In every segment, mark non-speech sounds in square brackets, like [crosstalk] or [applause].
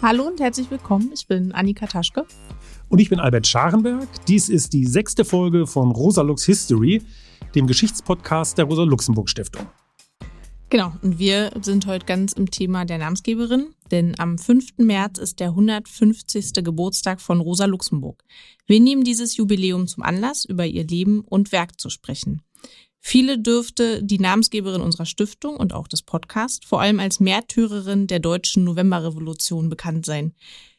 Hallo und herzlich willkommen. Ich bin Annika Taschke. Und ich bin Albert Scharenberg. Dies ist die sechste Folge von Rosa Lux History, dem Geschichtspodcast der Rosa-Luxemburg-Stiftung. Genau, und wir sind heute ganz im Thema der Namensgeberin, denn am 5. März ist der 150. Geburtstag von Rosa Luxemburg. Wir nehmen dieses Jubiläum zum Anlass, über ihr Leben und Werk zu sprechen. Viele dürfte die Namensgeberin unserer Stiftung und auch des Podcasts vor allem als Märtyrerin der deutschen Novemberrevolution bekannt sein.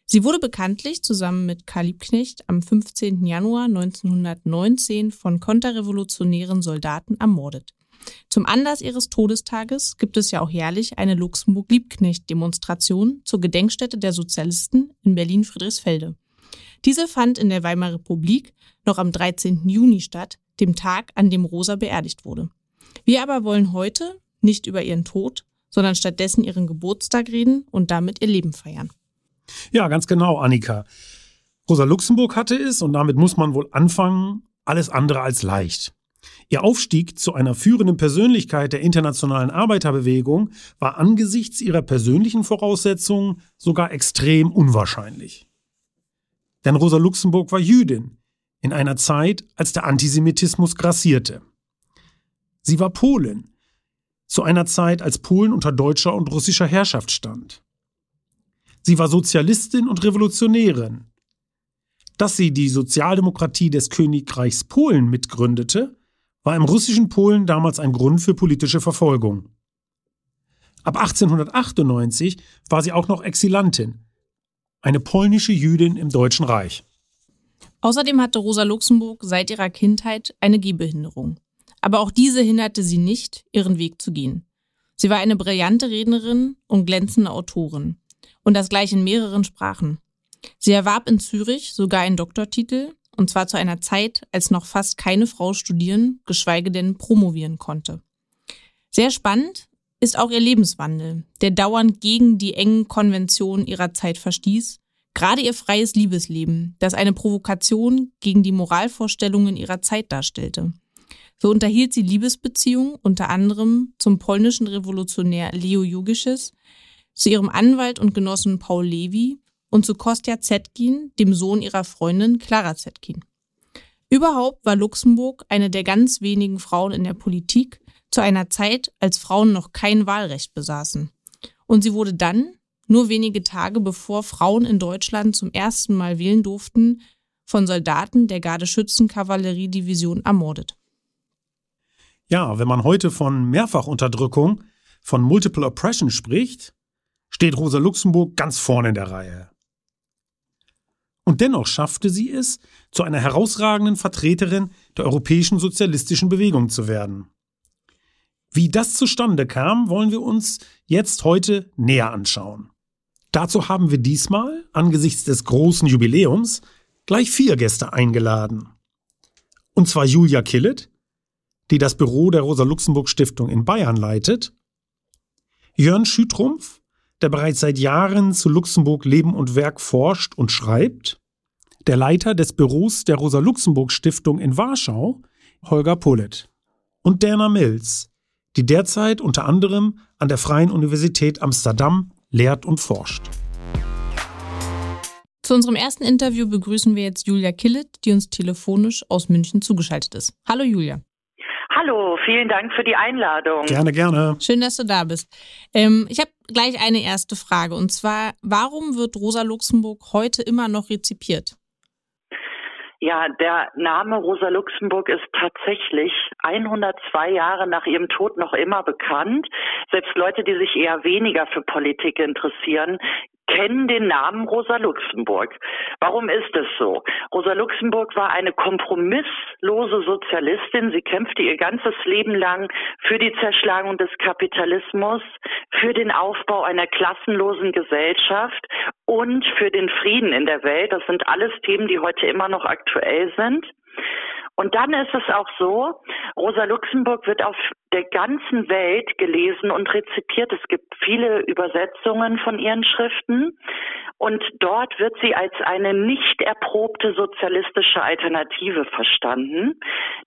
Sie wurde bekanntlich zusammen mit Karl Liebknecht am 15. Januar 1919 von konterrevolutionären Soldaten ermordet. Zum Anlass ihres Todestages gibt es ja auch jährlich eine Luxemburg-Liebknecht-Demonstration zur Gedenkstätte der Sozialisten in Berlin-Friedrichsfelde. Diese fand in der Weimarer Republik noch am 13. Juni statt, dem Tag, an dem Rosa beerdigt wurde. Wir aber wollen heute nicht über ihren Tod, sondern stattdessen ihren Geburtstag reden und damit ihr Leben feiern. Ja, ganz genau, Annika. Rosa Luxemburg hatte es, und damit muss man wohl anfangen, alles andere als leicht. Ihr Aufstieg zu einer führenden Persönlichkeit der internationalen Arbeiterbewegung war angesichts ihrer persönlichen Voraussetzungen sogar extrem unwahrscheinlich. Denn Rosa Luxemburg war Jüdin, in einer Zeit, als der Antisemitismus grassierte. Sie war Polin, zu einer Zeit, als Polen unter deutscher und russischer Herrschaft stand. Sie war Sozialistin und Revolutionärin. Dass sie die Sozialdemokratie des Königreichs Polen mitgründete, war im russischen Polen damals ein Grund für politische Verfolgung. Ab 1898 war sie auch noch Exilantin, eine polnische Jüdin im Deutschen Reich. Außerdem hatte Rosa Luxemburg seit ihrer Kindheit eine Gehbehinderung. Aber auch diese hinderte sie nicht, ihren Weg zu gehen. Sie war eine brillante Rednerin und glänzende Autorin. Und das gleich in mehreren Sprachen. Sie erwarb in Zürich sogar einen Doktortitel, und zwar zu einer Zeit, als noch fast keine Frau studieren, geschweige denn promovieren konnte. Sehr spannend ist auch ihr Lebenswandel, der dauernd gegen die engen Konventionen ihrer Zeit verstieß Gerade ihr freies Liebesleben, das eine Provokation gegen die Moralvorstellungen ihrer Zeit darstellte. So unterhielt sie Liebesbeziehungen unter anderem zum polnischen Revolutionär Leo Jugisches, zu ihrem Anwalt und Genossen Paul Levi und zu Kostja Zetkin, dem Sohn ihrer Freundin Clara Zetkin. Überhaupt war Luxemburg eine der ganz wenigen Frauen in der Politik zu einer Zeit, als Frauen noch kein Wahlrecht besaßen. Und sie wurde dann, nur wenige Tage bevor Frauen in Deutschland zum ersten Mal wählen durften, von Soldaten der Gardeschützenkavalleriedivision ermordet. Ja, wenn man heute von Mehrfachunterdrückung, von Multiple Oppression spricht, steht Rosa Luxemburg ganz vorne in der Reihe. Und dennoch schaffte sie es, zu einer herausragenden Vertreterin der europäischen sozialistischen Bewegung zu werden. Wie das zustande kam, wollen wir uns jetzt heute näher anschauen. Dazu haben wir diesmal, angesichts des großen Jubiläums, gleich vier Gäste eingeladen. Und zwar Julia Killet, die das Büro der Rosa-Luxemburg-Stiftung in Bayern leitet, Jörn Schütrumpf, der bereits seit Jahren zu Luxemburg Leben und Werk forscht und schreibt, der Leiter des Büros der Rosa-Luxemburg-Stiftung in Warschau, Holger Pullet, und Dana Mills, die derzeit unter anderem an der Freien Universität Amsterdam lehrt und forscht. Zu unserem ersten Interview begrüßen wir jetzt Julia Killet, die uns telefonisch aus München zugeschaltet ist. Hallo Julia. Hallo, vielen Dank für die Einladung. Gerne, gerne. Schön, dass du da bist. Ähm, ich habe gleich eine erste Frage und zwar, warum wird Rosa Luxemburg heute immer noch rezipiert? Ja, der Name Rosa Luxemburg ist tatsächlich 102 Jahre nach ihrem Tod noch immer bekannt. Selbst Leute, die sich eher weniger für Politik interessieren, kennen den Namen Rosa Luxemburg. Warum ist es so? Rosa Luxemburg war eine kompromisslose Sozialistin. Sie kämpfte ihr ganzes Leben lang für die Zerschlagung des Kapitalismus, für den Aufbau einer klassenlosen Gesellschaft und für den Frieden in der Welt. Das sind alles Themen, die heute immer noch aktuell sind. Und dann ist es auch so, Rosa Luxemburg wird auf der ganzen Welt gelesen und rezipiert. Es gibt viele Übersetzungen von ihren Schriften. Und dort wird sie als eine nicht erprobte sozialistische Alternative verstanden.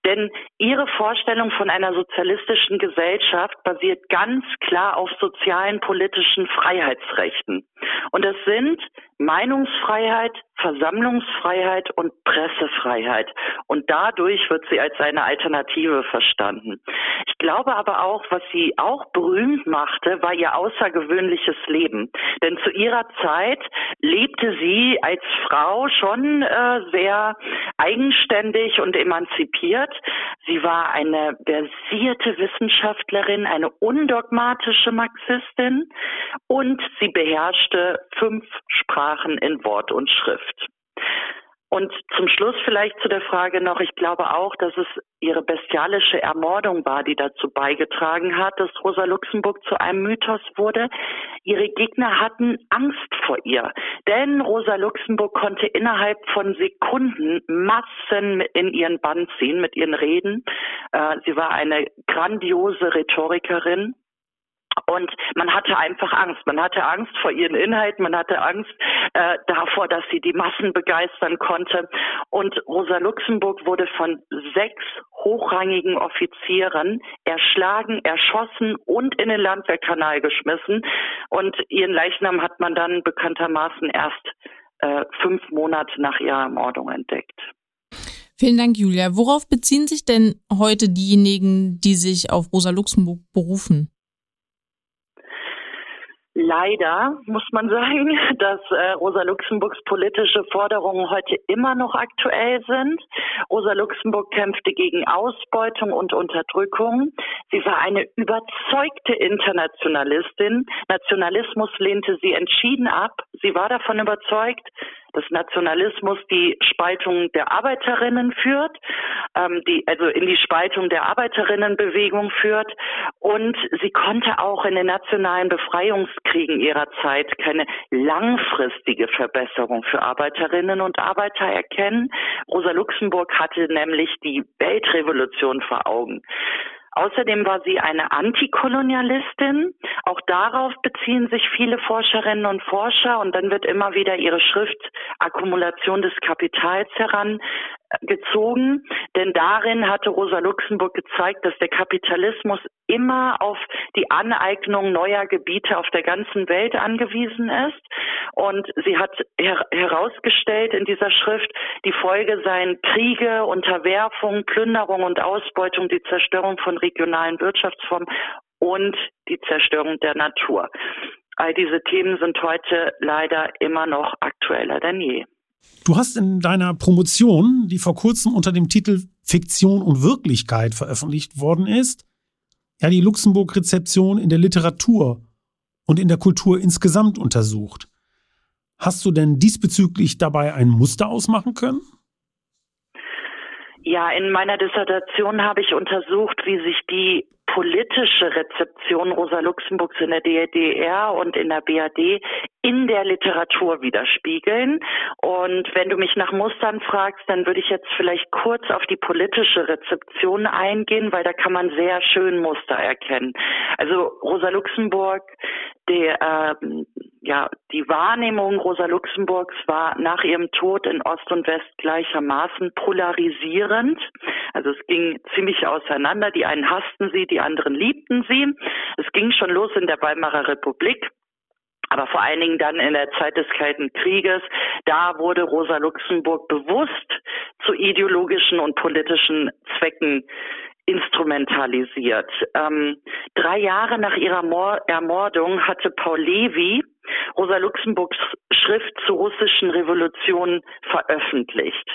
Denn ihre Vorstellung von einer sozialistischen Gesellschaft basiert ganz klar auf sozialen politischen Freiheitsrechten. Und das sind Meinungsfreiheit, Versammlungsfreiheit und Pressefreiheit. Und dadurch wird sie als eine Alternative verstanden. Ich glaube aber auch, was sie auch berühmt machte, war ihr außergewöhnliches Leben. Denn zu ihrer Zeit lebte sie als Frau schon äh, sehr eigenständig und emanzipiert. Sie war eine versierte Wissenschaftlerin, eine undogmatische Marxistin und sie beherrschte fünf Sprachen in Wort und Schrift. Und zum Schluss vielleicht zu der Frage noch, ich glaube auch, dass es ihre bestialische Ermordung war, die dazu beigetragen hat, dass Rosa Luxemburg zu einem Mythos wurde. Ihre Gegner hatten Angst vor ihr, denn Rosa Luxemburg konnte innerhalb von Sekunden Massen in ihren Bann ziehen mit ihren Reden. Äh, sie war eine grandiose Rhetorikerin und man hatte einfach Angst. Man hatte Angst vor ihren Inhalten, man hatte Angst äh, davor, dass sie die Massen begeistern konnte. Und Rosa Luxemburg wurde von sechs hochrangigen Offizieren erschlagen, erschossen und in den Landwehrkanal geschmissen. Und ihren Leichnam hat man dann bekanntermaßen erst äh, fünf Monate nach ihrer Ermordung entdeckt. Vielen Dank, Julia. Worauf beziehen sich denn heute diejenigen, die sich auf Rosa Luxemburg berufen? Leider muss man sagen, [laughs] dass äh, Rosa Luxemburgs politische Forderungen heute immer noch aktuell sind. Rosa Luxemburg kämpfte gegen Ausbeutung und Unterdrückung. Sie war eine überzeugte Internationalistin. Nationalismus lehnte sie entschieden ab. Sie war davon überzeugt, dass Nationalismus die Spaltung der Arbeiterinnen führt, ähm, die, also in die Spaltung der Arbeiterinnenbewegung führt. Und sie konnte auch in den nationalen Befreiungskriegen ihrer Zeit keine langfristige Verbesserung für Arbeiterinnen und Arbeiter erkennen. Rosa Luxemburg hatte nämlich die Weltrevolution vor Augen. Außerdem war sie eine Antikolonialistin. Auch darauf beziehen sich viele Forscherinnen und Forscher und dann wird immer wieder ihre Schrift Akkumulation des Kapitals heran gezogen, denn darin hatte Rosa Luxemburg gezeigt, dass der Kapitalismus immer auf die Aneignung neuer Gebiete auf der ganzen Welt angewiesen ist. Und sie hat her herausgestellt in dieser Schrift, die Folge seien Kriege, Unterwerfung, Plünderung und Ausbeutung, die Zerstörung von regionalen Wirtschaftsformen und die Zerstörung der Natur. All diese Themen sind heute leider immer noch aktueller denn je. Du hast in deiner Promotion, die vor kurzem unter dem Titel Fiktion und Wirklichkeit veröffentlicht worden ist, ja die Luxemburg-Rezeption in der Literatur und in der Kultur insgesamt untersucht. Hast du denn diesbezüglich dabei ein Muster ausmachen können? Ja, in meiner Dissertation habe ich untersucht, wie sich die politische Rezeption Rosa Luxemburgs in der DDR und in der BRD in der Literatur widerspiegeln. Und wenn du mich nach Mustern fragst, dann würde ich jetzt vielleicht kurz auf die politische Rezeption eingehen, weil da kann man sehr schön Muster erkennen. Also Rosa Luxemburg, die, äh, ja, die Wahrnehmung Rosa Luxemburgs war nach ihrem Tod in Ost und West gleichermaßen polarisierend. Also es ging ziemlich auseinander. Die einen hassten sie, die anderen liebten sie. Es ging schon los in der Weimarer Republik. Aber vor allen Dingen dann in der Zeit des Kalten Krieges, da wurde Rosa Luxemburg bewusst zu ideologischen und politischen Zwecken instrumentalisiert. Ähm, drei Jahre nach ihrer Mor Ermordung hatte Paul Levy Rosa Luxemburgs Schrift zur russischen Revolution veröffentlicht.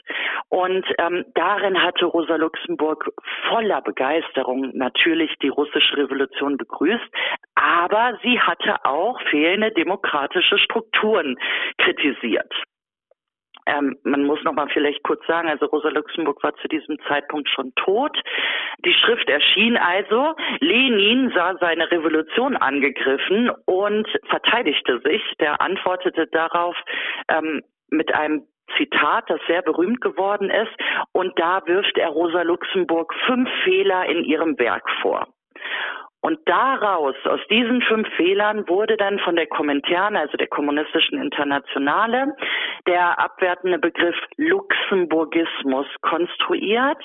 Und ähm, darin hatte Rosa Luxemburg voller Begeisterung natürlich die russische Revolution begrüßt, aber sie hatte auch fehlende demokratische Strukturen kritisiert. Ähm, man muss noch mal vielleicht kurz sagen, also Rosa Luxemburg war zu diesem Zeitpunkt schon tot. Die Schrift erschien also. Lenin sah seine Revolution angegriffen und verteidigte sich. Der antwortete darauf ähm, mit einem Zitat, das sehr berühmt geworden ist. Und da wirft er Rosa Luxemburg fünf Fehler in ihrem Werk vor. Und daraus, aus diesen fünf Fehlern, wurde dann von der Kommentaren, also der kommunistischen Internationale, der abwertende Begriff Luxemburgismus konstruiert.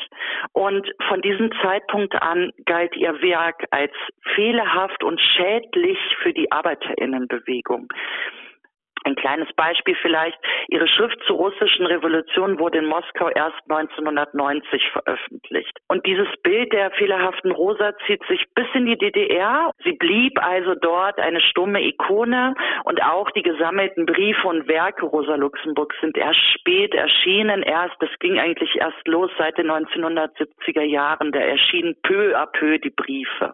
Und von diesem Zeitpunkt an galt ihr Werk als fehlerhaft und schädlich für die Arbeiterinnenbewegung. Ein kleines Beispiel vielleicht. Ihre Schrift zur russischen Revolution wurde in Moskau erst 1990 veröffentlicht. Und dieses Bild der fehlerhaften Rosa zieht sich bis in die DDR. Sie blieb also dort eine stumme Ikone und auch die gesammelten Briefe und Werke Rosa Luxemburg sind erst spät erschienen. Erst, das ging eigentlich erst los seit den 1970er Jahren. Da erschienen peu à peu die Briefe.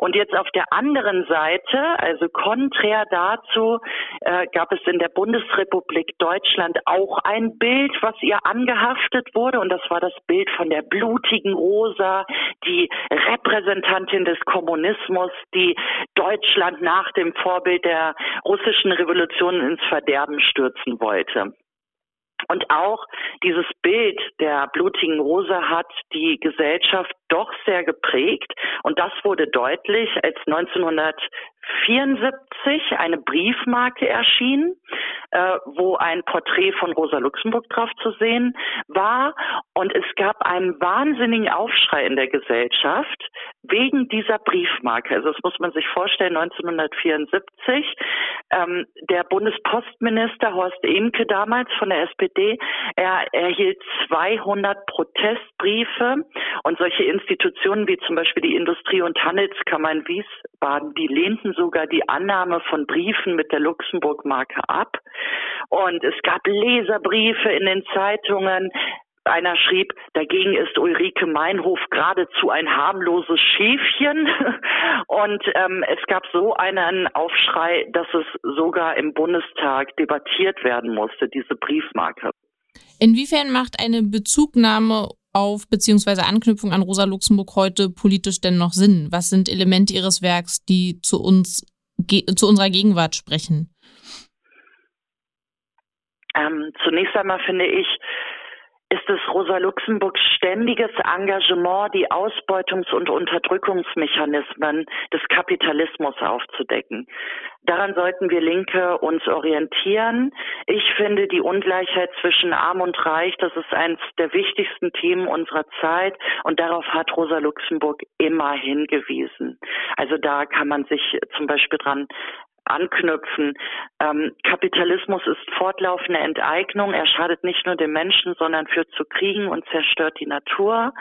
Und jetzt auf der anderen Seite, also konträr dazu, äh, gab es in der Bundesrepublik Deutschland auch ein Bild, was ihr angehaftet wurde. Und das war das Bild von der blutigen Rosa, die Repräsentantin des Kommunismus, die Deutschland nach dem Vorbild der russischen Revolution ins Verderben stürzen wollte. Und auch dieses Bild der blutigen Rose hat die Gesellschaft doch sehr geprägt. Und das wurde deutlich, als 1974 eine Briefmarke erschien, äh, wo ein Porträt von Rosa Luxemburg drauf zu sehen war. Und es gab einen wahnsinnigen Aufschrei in der Gesellschaft wegen dieser Briefmarke. Also das muss man sich vorstellen, 1974. Ähm, der Bundespostminister Horst Emke damals von der SPD, er erhielt 200 Protestbriefe und solche Institutionen wie zum Beispiel die Industrie- und Handelskammer in Wiesbaden, die lehnten sogar die Annahme von Briefen mit der Luxemburg-Marke ab. Und es gab Leserbriefe in den Zeitungen. Einer schrieb, dagegen ist Ulrike Meinhof geradezu ein harmloses Schäfchen. [laughs] Und ähm, es gab so einen Aufschrei, dass es sogar im Bundestag debattiert werden musste, diese Briefmarke. Inwiefern macht eine Bezugnahme auf beziehungsweise Anknüpfung an Rosa Luxemburg heute politisch denn noch Sinn? Was sind Elemente ihres Werks, die zu uns, zu unserer Gegenwart sprechen? Ähm, zunächst einmal finde ich, ist es Rosa Luxemburgs ständiges Engagement, die Ausbeutungs- und Unterdrückungsmechanismen des Kapitalismus aufzudecken. Daran sollten wir Linke uns orientieren. Ich finde die Ungleichheit zwischen Arm und Reich, das ist eines der wichtigsten Themen unserer Zeit und darauf hat Rosa Luxemburg immer hingewiesen. Also da kann man sich zum Beispiel dran anknüpfen. Ähm, Kapitalismus ist fortlaufende Enteignung. Er schadet nicht nur dem Menschen, sondern führt zu Kriegen und zerstört die Natur.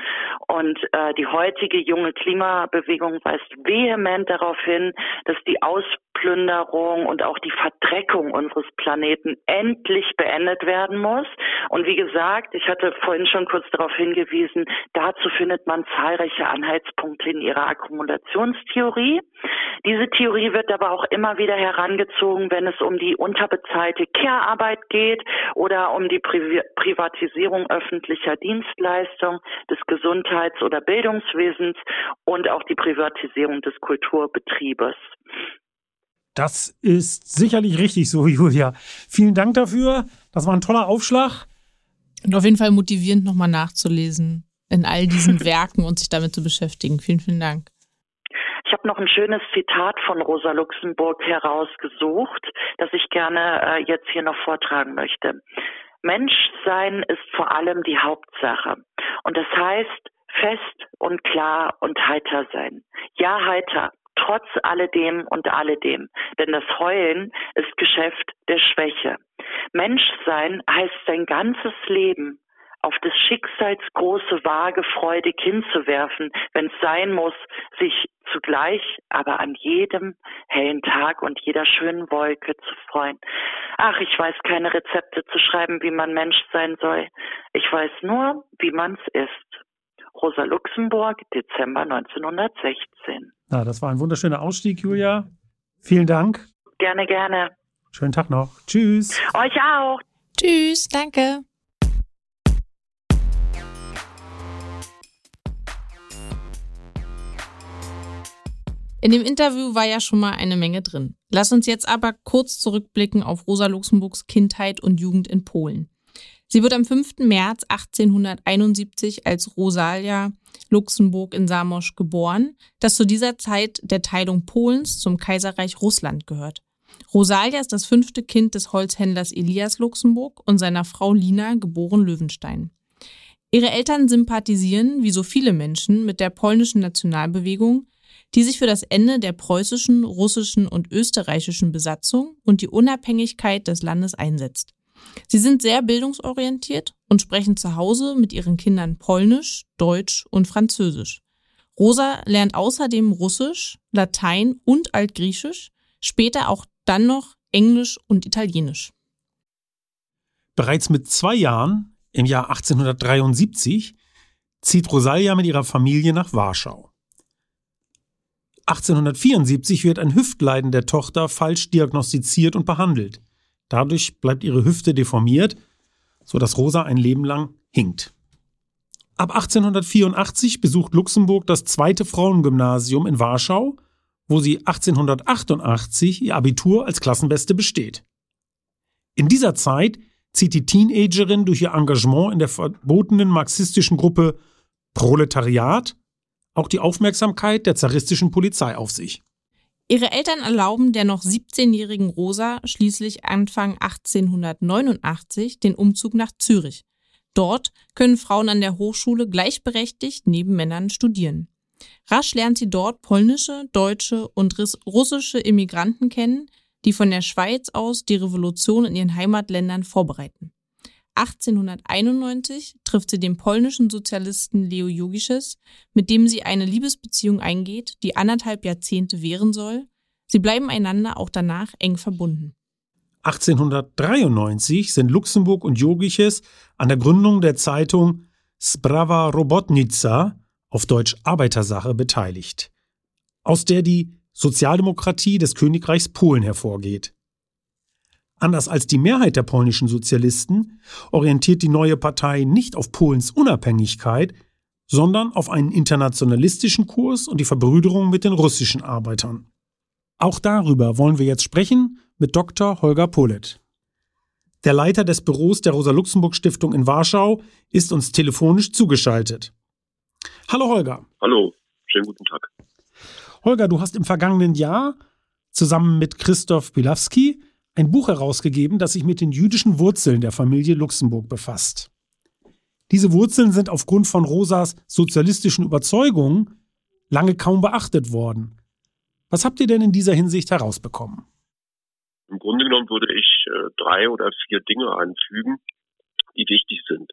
Und äh, die heutige junge Klimabewegung weist vehement darauf hin, dass die Ausplünderung und auch die Verdreckung unseres Planeten endlich beendet werden muss. Und wie gesagt, ich hatte vorhin schon kurz darauf hingewiesen, dazu findet man zahlreiche Anhaltspunkte in ihrer Akkumulationstheorie. Diese Theorie wird aber auch immer wieder herangezogen, wenn es um die unterbezahlte Care-Arbeit geht oder um die Pri Privatisierung öffentlicher Dienstleistungen, des Gesundheits- oder Bildungswesens und auch die Privatisierung des Kulturbetriebes. Das ist sicherlich richtig so, [laughs] Julia. Vielen Dank dafür. Das war ein toller Aufschlag. Und auf jeden Fall motivierend, nochmal nachzulesen in all diesen [laughs] Werken und sich damit zu beschäftigen. Vielen, vielen Dank. Ich habe noch ein schönes Zitat von Rosa Luxemburg herausgesucht, das ich gerne äh, jetzt hier noch vortragen möchte. Menschsein ist vor allem die Hauptsache. Und das heißt, fest und klar und heiter sein. Ja, heiter, trotz alledem und alledem. Denn das Heulen ist Geschäft der Schwäche. Menschsein heißt sein ganzes Leben auf des Schicksals große Waage freudig hinzuwerfen, wenn es sein muss, sich zugleich aber an jedem hellen Tag und jeder schönen Wolke zu freuen. Ach, ich weiß keine Rezepte zu schreiben, wie man Mensch sein soll. Ich weiß nur, wie man's ist. Rosa Luxemburg, Dezember 1916. Na, das war ein wunderschöner Ausstieg, Julia. Vielen Dank. Gerne, gerne. Schönen Tag noch. Tschüss. Euch auch. Tschüss, danke. In dem Interview war ja schon mal eine Menge drin. Lass uns jetzt aber kurz zurückblicken auf Rosa Luxemburgs Kindheit und Jugend in Polen. Sie wird am 5. März 1871 als Rosalia Luxemburg in Samosch geboren, das zu dieser Zeit der Teilung Polens zum Kaiserreich Russland gehört. Rosalia ist das fünfte Kind des Holzhändlers Elias Luxemburg und seiner Frau Lina, geboren Löwenstein. Ihre Eltern sympathisieren, wie so viele Menschen, mit der polnischen Nationalbewegung, die sich für das Ende der preußischen, russischen und österreichischen Besatzung und die Unabhängigkeit des Landes einsetzt. Sie sind sehr bildungsorientiert und sprechen zu Hause mit ihren Kindern Polnisch, Deutsch und Französisch. Rosa lernt außerdem Russisch, Latein und Altgriechisch, später auch dann noch Englisch und Italienisch. Bereits mit zwei Jahren, im Jahr 1873, zieht Rosalia mit ihrer Familie nach Warschau. 1874 wird ein Hüftleiden der Tochter falsch diagnostiziert und behandelt. Dadurch bleibt ihre Hüfte deformiert, sodass Rosa ein Leben lang hinkt. Ab 1884 besucht Luxemburg das zweite Frauengymnasium in Warschau, wo sie 1888 ihr Abitur als Klassenbeste besteht. In dieser Zeit zieht die Teenagerin durch ihr Engagement in der verbotenen marxistischen Gruppe Proletariat auch die Aufmerksamkeit der zaristischen Polizei auf sich. Ihre Eltern erlauben der noch 17-jährigen Rosa schließlich Anfang 1889 den Umzug nach Zürich. Dort können Frauen an der Hochschule gleichberechtigt neben Männern studieren. Rasch lernt sie dort polnische, deutsche und russische Immigranten kennen, die von der Schweiz aus die Revolution in ihren Heimatländern vorbereiten. 1891 trifft sie den polnischen Sozialisten Leo Jogisches, mit dem sie eine Liebesbeziehung eingeht, die anderthalb Jahrzehnte währen soll. Sie bleiben einander auch danach eng verbunden. 1893 sind Luxemburg und Jogiches an der Gründung der Zeitung Sprava Robotnica, auf Deutsch Arbeitersache, beteiligt, aus der die Sozialdemokratie des Königreichs Polen hervorgeht. Anders als die Mehrheit der polnischen Sozialisten orientiert die neue Partei nicht auf Polens Unabhängigkeit, sondern auf einen internationalistischen Kurs und die Verbrüderung mit den russischen Arbeitern. Auch darüber wollen wir jetzt sprechen mit Dr. Holger Polet. Der Leiter des Büros der Rosa-Luxemburg-Stiftung in Warschau ist uns telefonisch zugeschaltet. Hallo Holger. Hallo, schönen guten Tag. Holger, du hast im vergangenen Jahr zusammen mit Christoph Bilawski ein Buch herausgegeben, das sich mit den jüdischen Wurzeln der Familie Luxemburg befasst. Diese Wurzeln sind aufgrund von Rosas sozialistischen Überzeugungen lange kaum beachtet worden. Was habt ihr denn in dieser Hinsicht herausbekommen? Im Grunde genommen würde ich äh, drei oder vier Dinge anfügen, die wichtig sind.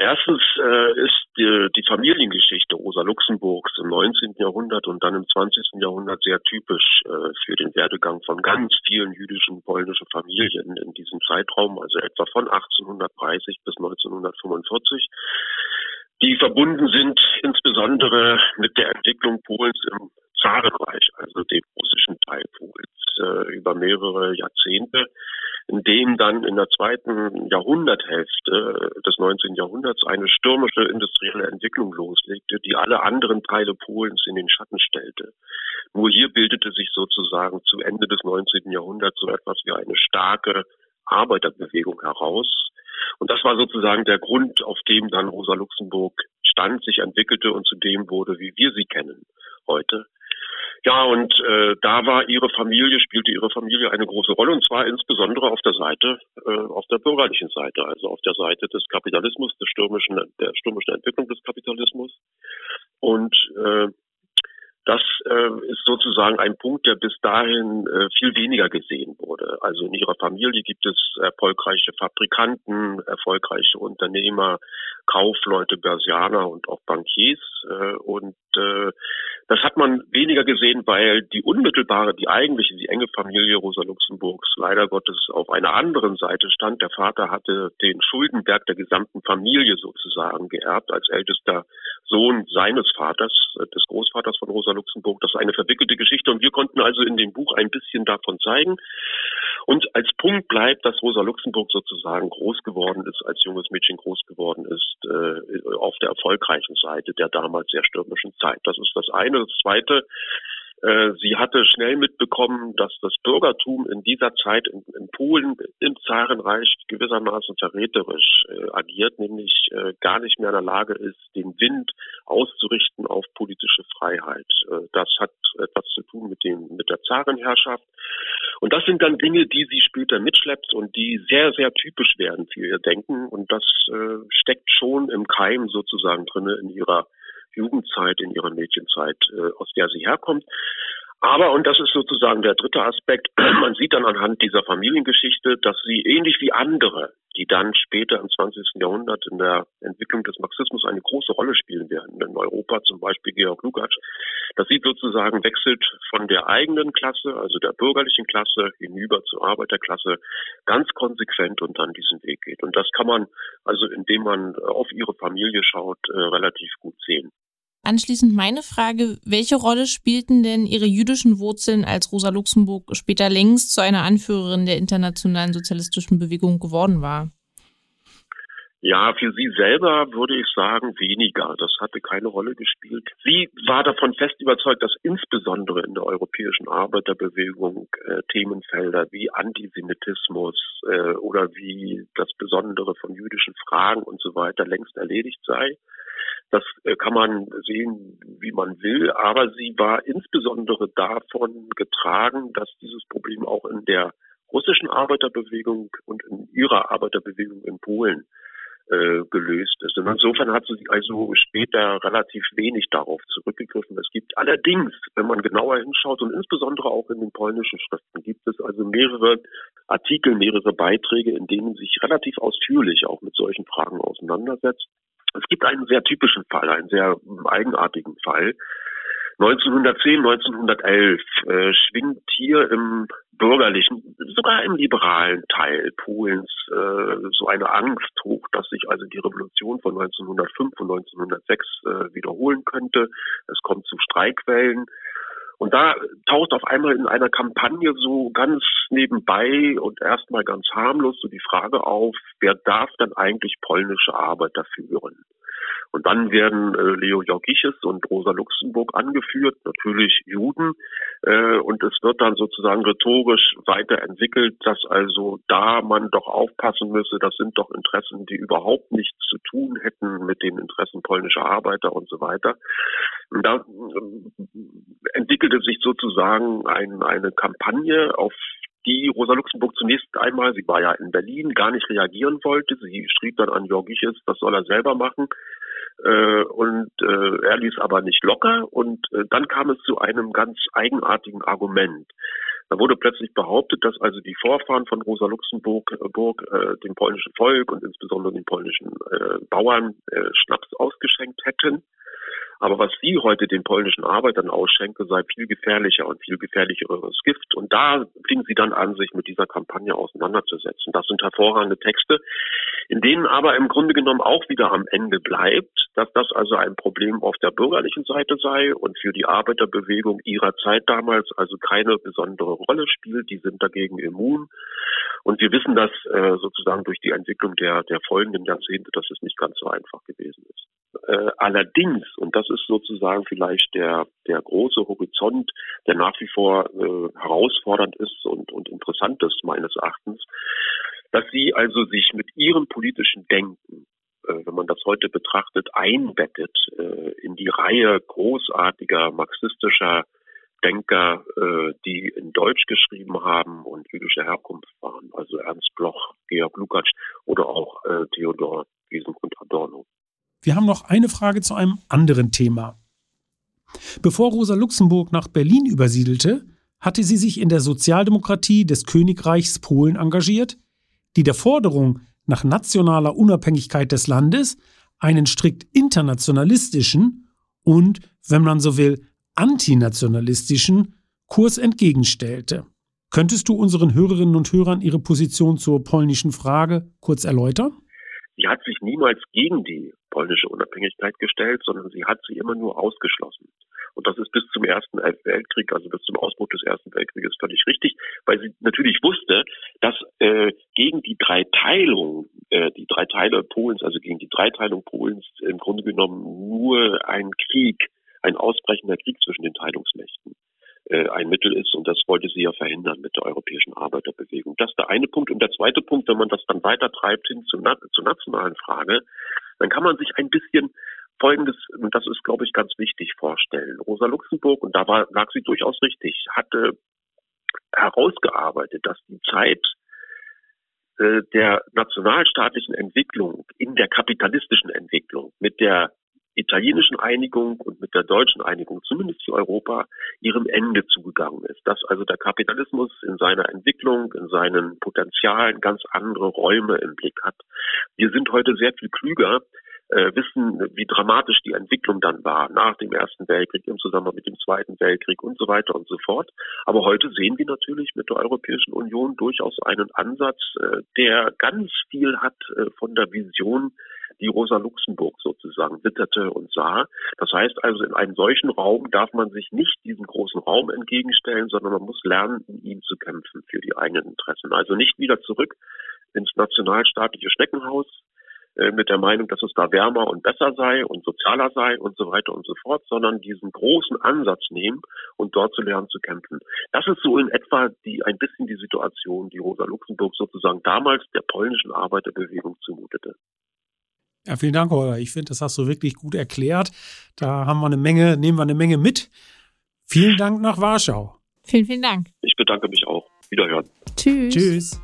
Erstens äh, ist die, die Familiengeschichte Rosa Luxemburgs im 19. Jahrhundert und dann im 20. Jahrhundert sehr typisch äh, für den Werdegang von ganz vielen jüdischen polnischen Familien in diesem Zeitraum, also etwa von 1830 bis 1945, die verbunden sind insbesondere mit der Entwicklung Polens im Zarenreich, also dem russischen Teil Polens, äh, über mehrere Jahrzehnte in dem dann in der zweiten Jahrhunderthälfte des 19. Jahrhunderts eine stürmische industrielle Entwicklung loslegte, die alle anderen Teile Polens in den Schatten stellte. Nur hier bildete sich sozusagen zu Ende des 19. Jahrhunderts so etwas wie eine starke Arbeiterbewegung heraus. Und das war sozusagen der Grund, auf dem dann Rosa Luxemburg stand, sich entwickelte und zu dem wurde, wie wir sie kennen heute. Ja, und äh, da war ihre Familie, spielte ihre Familie eine große Rolle und zwar insbesondere auf der Seite, äh, auf der bürgerlichen Seite, also auf der Seite des Kapitalismus, des stürmischen, der stürmischen Entwicklung des Kapitalismus. Und äh, das äh, ist sozusagen ein Punkt, der bis dahin äh, viel weniger gesehen wurde. Also in ihrer Familie gibt es erfolgreiche Fabrikanten, erfolgreiche Unternehmer, Kaufleute, Börsianer und auch Bankiers. Äh, und äh, das hat man weniger gesehen, weil die unmittelbare, die eigentliche, die enge Familie Rosa Luxemburgs leider Gottes auf einer anderen Seite stand. Der Vater hatte den Schuldenberg der gesamten Familie sozusagen geerbt als ältester Sohn seines Vaters, äh, des Großvaters von Rosa Luxemburg. Das ist eine verwickelte Geschichte und wir konnten also in dem Buch ein bisschen davon zeigen. Und als Punkt bleibt, dass Rosa Luxemburg sozusagen groß geworden ist, als junges Mädchen groß geworden ist, äh, auf der erfolgreichen Seite der damals sehr stürmischen Zeit. Das ist das eine. Das zweite, sie hatte schnell mitbekommen, dass das Bürgertum in dieser Zeit in, in Polen im Zarenreich gewissermaßen verräterisch äh, agiert, nämlich äh, gar nicht mehr in der Lage ist, den Wind auszurichten auf politische Freiheit. Äh, das hat etwas zu tun mit dem mit der Zarenherrschaft. Und das sind dann Dinge, die sie später mitschleppt und die sehr, sehr typisch werden für ihr Denken. Und das äh, steckt schon im Keim sozusagen drinne in ihrer Jugendzeit, in ihrer Mädchenzeit, äh, aus der sie herkommt. Aber, und das ist sozusagen der dritte Aspekt, [clears throat] man sieht dann anhand dieser Familiengeschichte, dass sie ähnlich wie andere, die dann später im 20. Jahrhundert in der Entwicklung des Marxismus eine große Rolle spielen werden, in Europa zum Beispiel Georg Lukács, dass sie sozusagen wechselt von der eigenen Klasse, also der bürgerlichen Klasse, hinüber zur Arbeiterklasse, ganz konsequent und dann diesen Weg geht. Und das kann man also, indem man auf ihre Familie schaut, äh, relativ gut sehen. Anschließend meine Frage, welche Rolle spielten denn Ihre jüdischen Wurzeln, als Rosa Luxemburg später längst zu einer Anführerin der internationalen sozialistischen Bewegung geworden war? Ja, für sie selber würde ich sagen weniger. Das hatte keine Rolle gespielt. Sie war davon fest überzeugt, dass insbesondere in der europäischen Arbeiterbewegung äh, Themenfelder wie Antisemitismus äh, oder wie das Besondere von jüdischen Fragen und so weiter längst erledigt sei. Das äh, kann man sehen, wie man will, aber sie war insbesondere davon getragen, dass dieses Problem auch in der russischen Arbeiterbewegung und in ihrer Arbeiterbewegung in Polen äh, gelöst ist. Und insofern hat sie also später relativ wenig darauf zurückgegriffen. Es gibt allerdings, wenn man genauer hinschaut und insbesondere auch in den polnischen Schriften, gibt es also mehrere Artikel, mehrere Beiträge, in denen sich relativ ausführlich auch mit solchen Fragen auseinandersetzt. Es gibt einen sehr typischen Fall, einen sehr eigenartigen Fall. 1910, 1911 äh, schwingt hier im bürgerlichen, sogar im liberalen Teil Polens äh, so eine Angst hoch, dass sich also die Revolution von 1905 und 1906 äh, wiederholen könnte. Es kommt zu Streikwellen. Und da taucht auf einmal in einer Kampagne so ganz nebenbei und erstmal ganz harmlos so die Frage auf, wer darf dann eigentlich polnische Arbeiter führen? Und dann werden äh, Leo Jorgiches und Rosa Luxemburg angeführt, natürlich Juden. Äh, und es wird dann sozusagen rhetorisch weiterentwickelt, dass also da man doch aufpassen müsse, das sind doch Interessen, die überhaupt nichts zu tun hätten mit den Interessen polnischer Arbeiter und so weiter. Und da äh, entwickelte sich sozusagen ein, eine Kampagne, auf die Rosa Luxemburg zunächst einmal, sie war ja in Berlin, gar nicht reagieren wollte. Sie schrieb dann an Jorgiches, das soll er selber machen. Äh, und äh, er ließ aber nicht locker und äh, dann kam es zu einem ganz eigenartigen Argument. Da wurde plötzlich behauptet, dass also die Vorfahren von Rosa Luxemburg Burg, äh, dem polnischen Volk und insbesondere den polnischen äh, Bauern äh, Schnaps ausgeschenkt hätten. Aber was sie heute den polnischen Arbeitern ausschenke, sei viel gefährlicher und viel gefährlicheres Gift. Und da fing sie dann an, sich mit dieser Kampagne auseinanderzusetzen. Das sind hervorragende Texte, in denen aber im Grunde genommen auch wieder am Ende bleibt, dass das also ein Problem auf der bürgerlichen Seite sei und für die Arbeiterbewegung ihrer Zeit damals also keine besondere Rolle spielt. Die sind dagegen immun. Und wir wissen das äh, sozusagen durch die Entwicklung der, der folgenden Jahrzehnte, dass es nicht ganz so einfach gewesen ist. Äh, allerdings, und das ist sozusagen vielleicht der, der große Horizont, der nach wie vor äh, herausfordernd ist und, und interessant ist meines Erachtens, dass sie also sich mit ihrem politischen Denken, äh, wenn man das heute betrachtet, einbettet äh, in die Reihe großartiger marxistischer Denker, äh, die in Deutsch geschrieben haben und jüdischer Herkunft waren, also Ernst Bloch, Georg Lukács oder auch äh, Theodor Wiesengrund Adorno. Wir haben noch eine Frage zu einem anderen Thema. Bevor Rosa Luxemburg nach Berlin übersiedelte, hatte sie sich in der Sozialdemokratie des Königreichs Polen engagiert, die der Forderung nach nationaler Unabhängigkeit des Landes einen strikt internationalistischen und, wenn man so will, antinationalistischen Kurs entgegenstellte. Könntest du unseren Hörerinnen und Hörern ihre Position zur polnischen Frage kurz erläutern? Sie hat sich niemals gegen die polnische Unabhängigkeit gestellt, sondern sie hat sie immer nur ausgeschlossen. Und das ist bis zum Ersten Weltkrieg, also bis zum Ausbruch des Ersten Weltkrieges völlig richtig, weil sie natürlich wusste, dass äh, gegen die Dreiteilung, äh, die drei Teile Polens, also gegen die Dreiteilung Polens im Grunde genommen nur ein Krieg, ein ausbrechender Krieg zwischen den Teilungsmächten ein Mittel ist und das wollte sie ja verhindern mit der europäischen Arbeiterbewegung. Das ist der eine Punkt. Und der zweite Punkt, wenn man das dann weiter treibt hin zur, zur nationalen Frage, dann kann man sich ein bisschen Folgendes, und das ist, glaube ich, ganz wichtig, vorstellen. Rosa Luxemburg, und da war, lag sie durchaus richtig, hatte herausgearbeitet, dass die Zeit äh, der nationalstaatlichen Entwicklung in der kapitalistischen Entwicklung mit der italienischen Einigung und mit der deutschen Einigung, zumindest für Europa, ihrem Ende zugegangen ist. Dass also der Kapitalismus in seiner Entwicklung, in seinen Potenzialen ganz andere Räume im Blick hat. Wir sind heute sehr viel klüger, äh, wissen, wie dramatisch die Entwicklung dann war nach dem Ersten Weltkrieg im Zusammenhang mit dem Zweiten Weltkrieg und so weiter und so fort. Aber heute sehen wir natürlich mit der Europäischen Union durchaus einen Ansatz, äh, der ganz viel hat äh, von der Vision die Rosa Luxemburg sozusagen witterte und sah. Das heißt also, in einem solchen Raum darf man sich nicht diesem großen Raum entgegenstellen, sondern man muss lernen, in ihm zu kämpfen für die eigenen Interessen. Also nicht wieder zurück ins nationalstaatliche Schneckenhaus, äh, mit der Meinung, dass es da wärmer und besser sei und sozialer sei und so weiter und so fort, sondern diesen großen Ansatz nehmen und dort zu lernen zu kämpfen. Das ist so in etwa die ein bisschen die Situation, die Rosa Luxemburg sozusagen damals der polnischen Arbeiterbewegung zumutete. Ja, vielen Dank, Holger. Ich finde, das hast du wirklich gut erklärt. Da haben wir eine Menge, nehmen wir eine Menge mit. Vielen Dank nach Warschau. Vielen, vielen Dank. Ich bedanke mich auch. Wiederhören. Tschüss. Tschüss.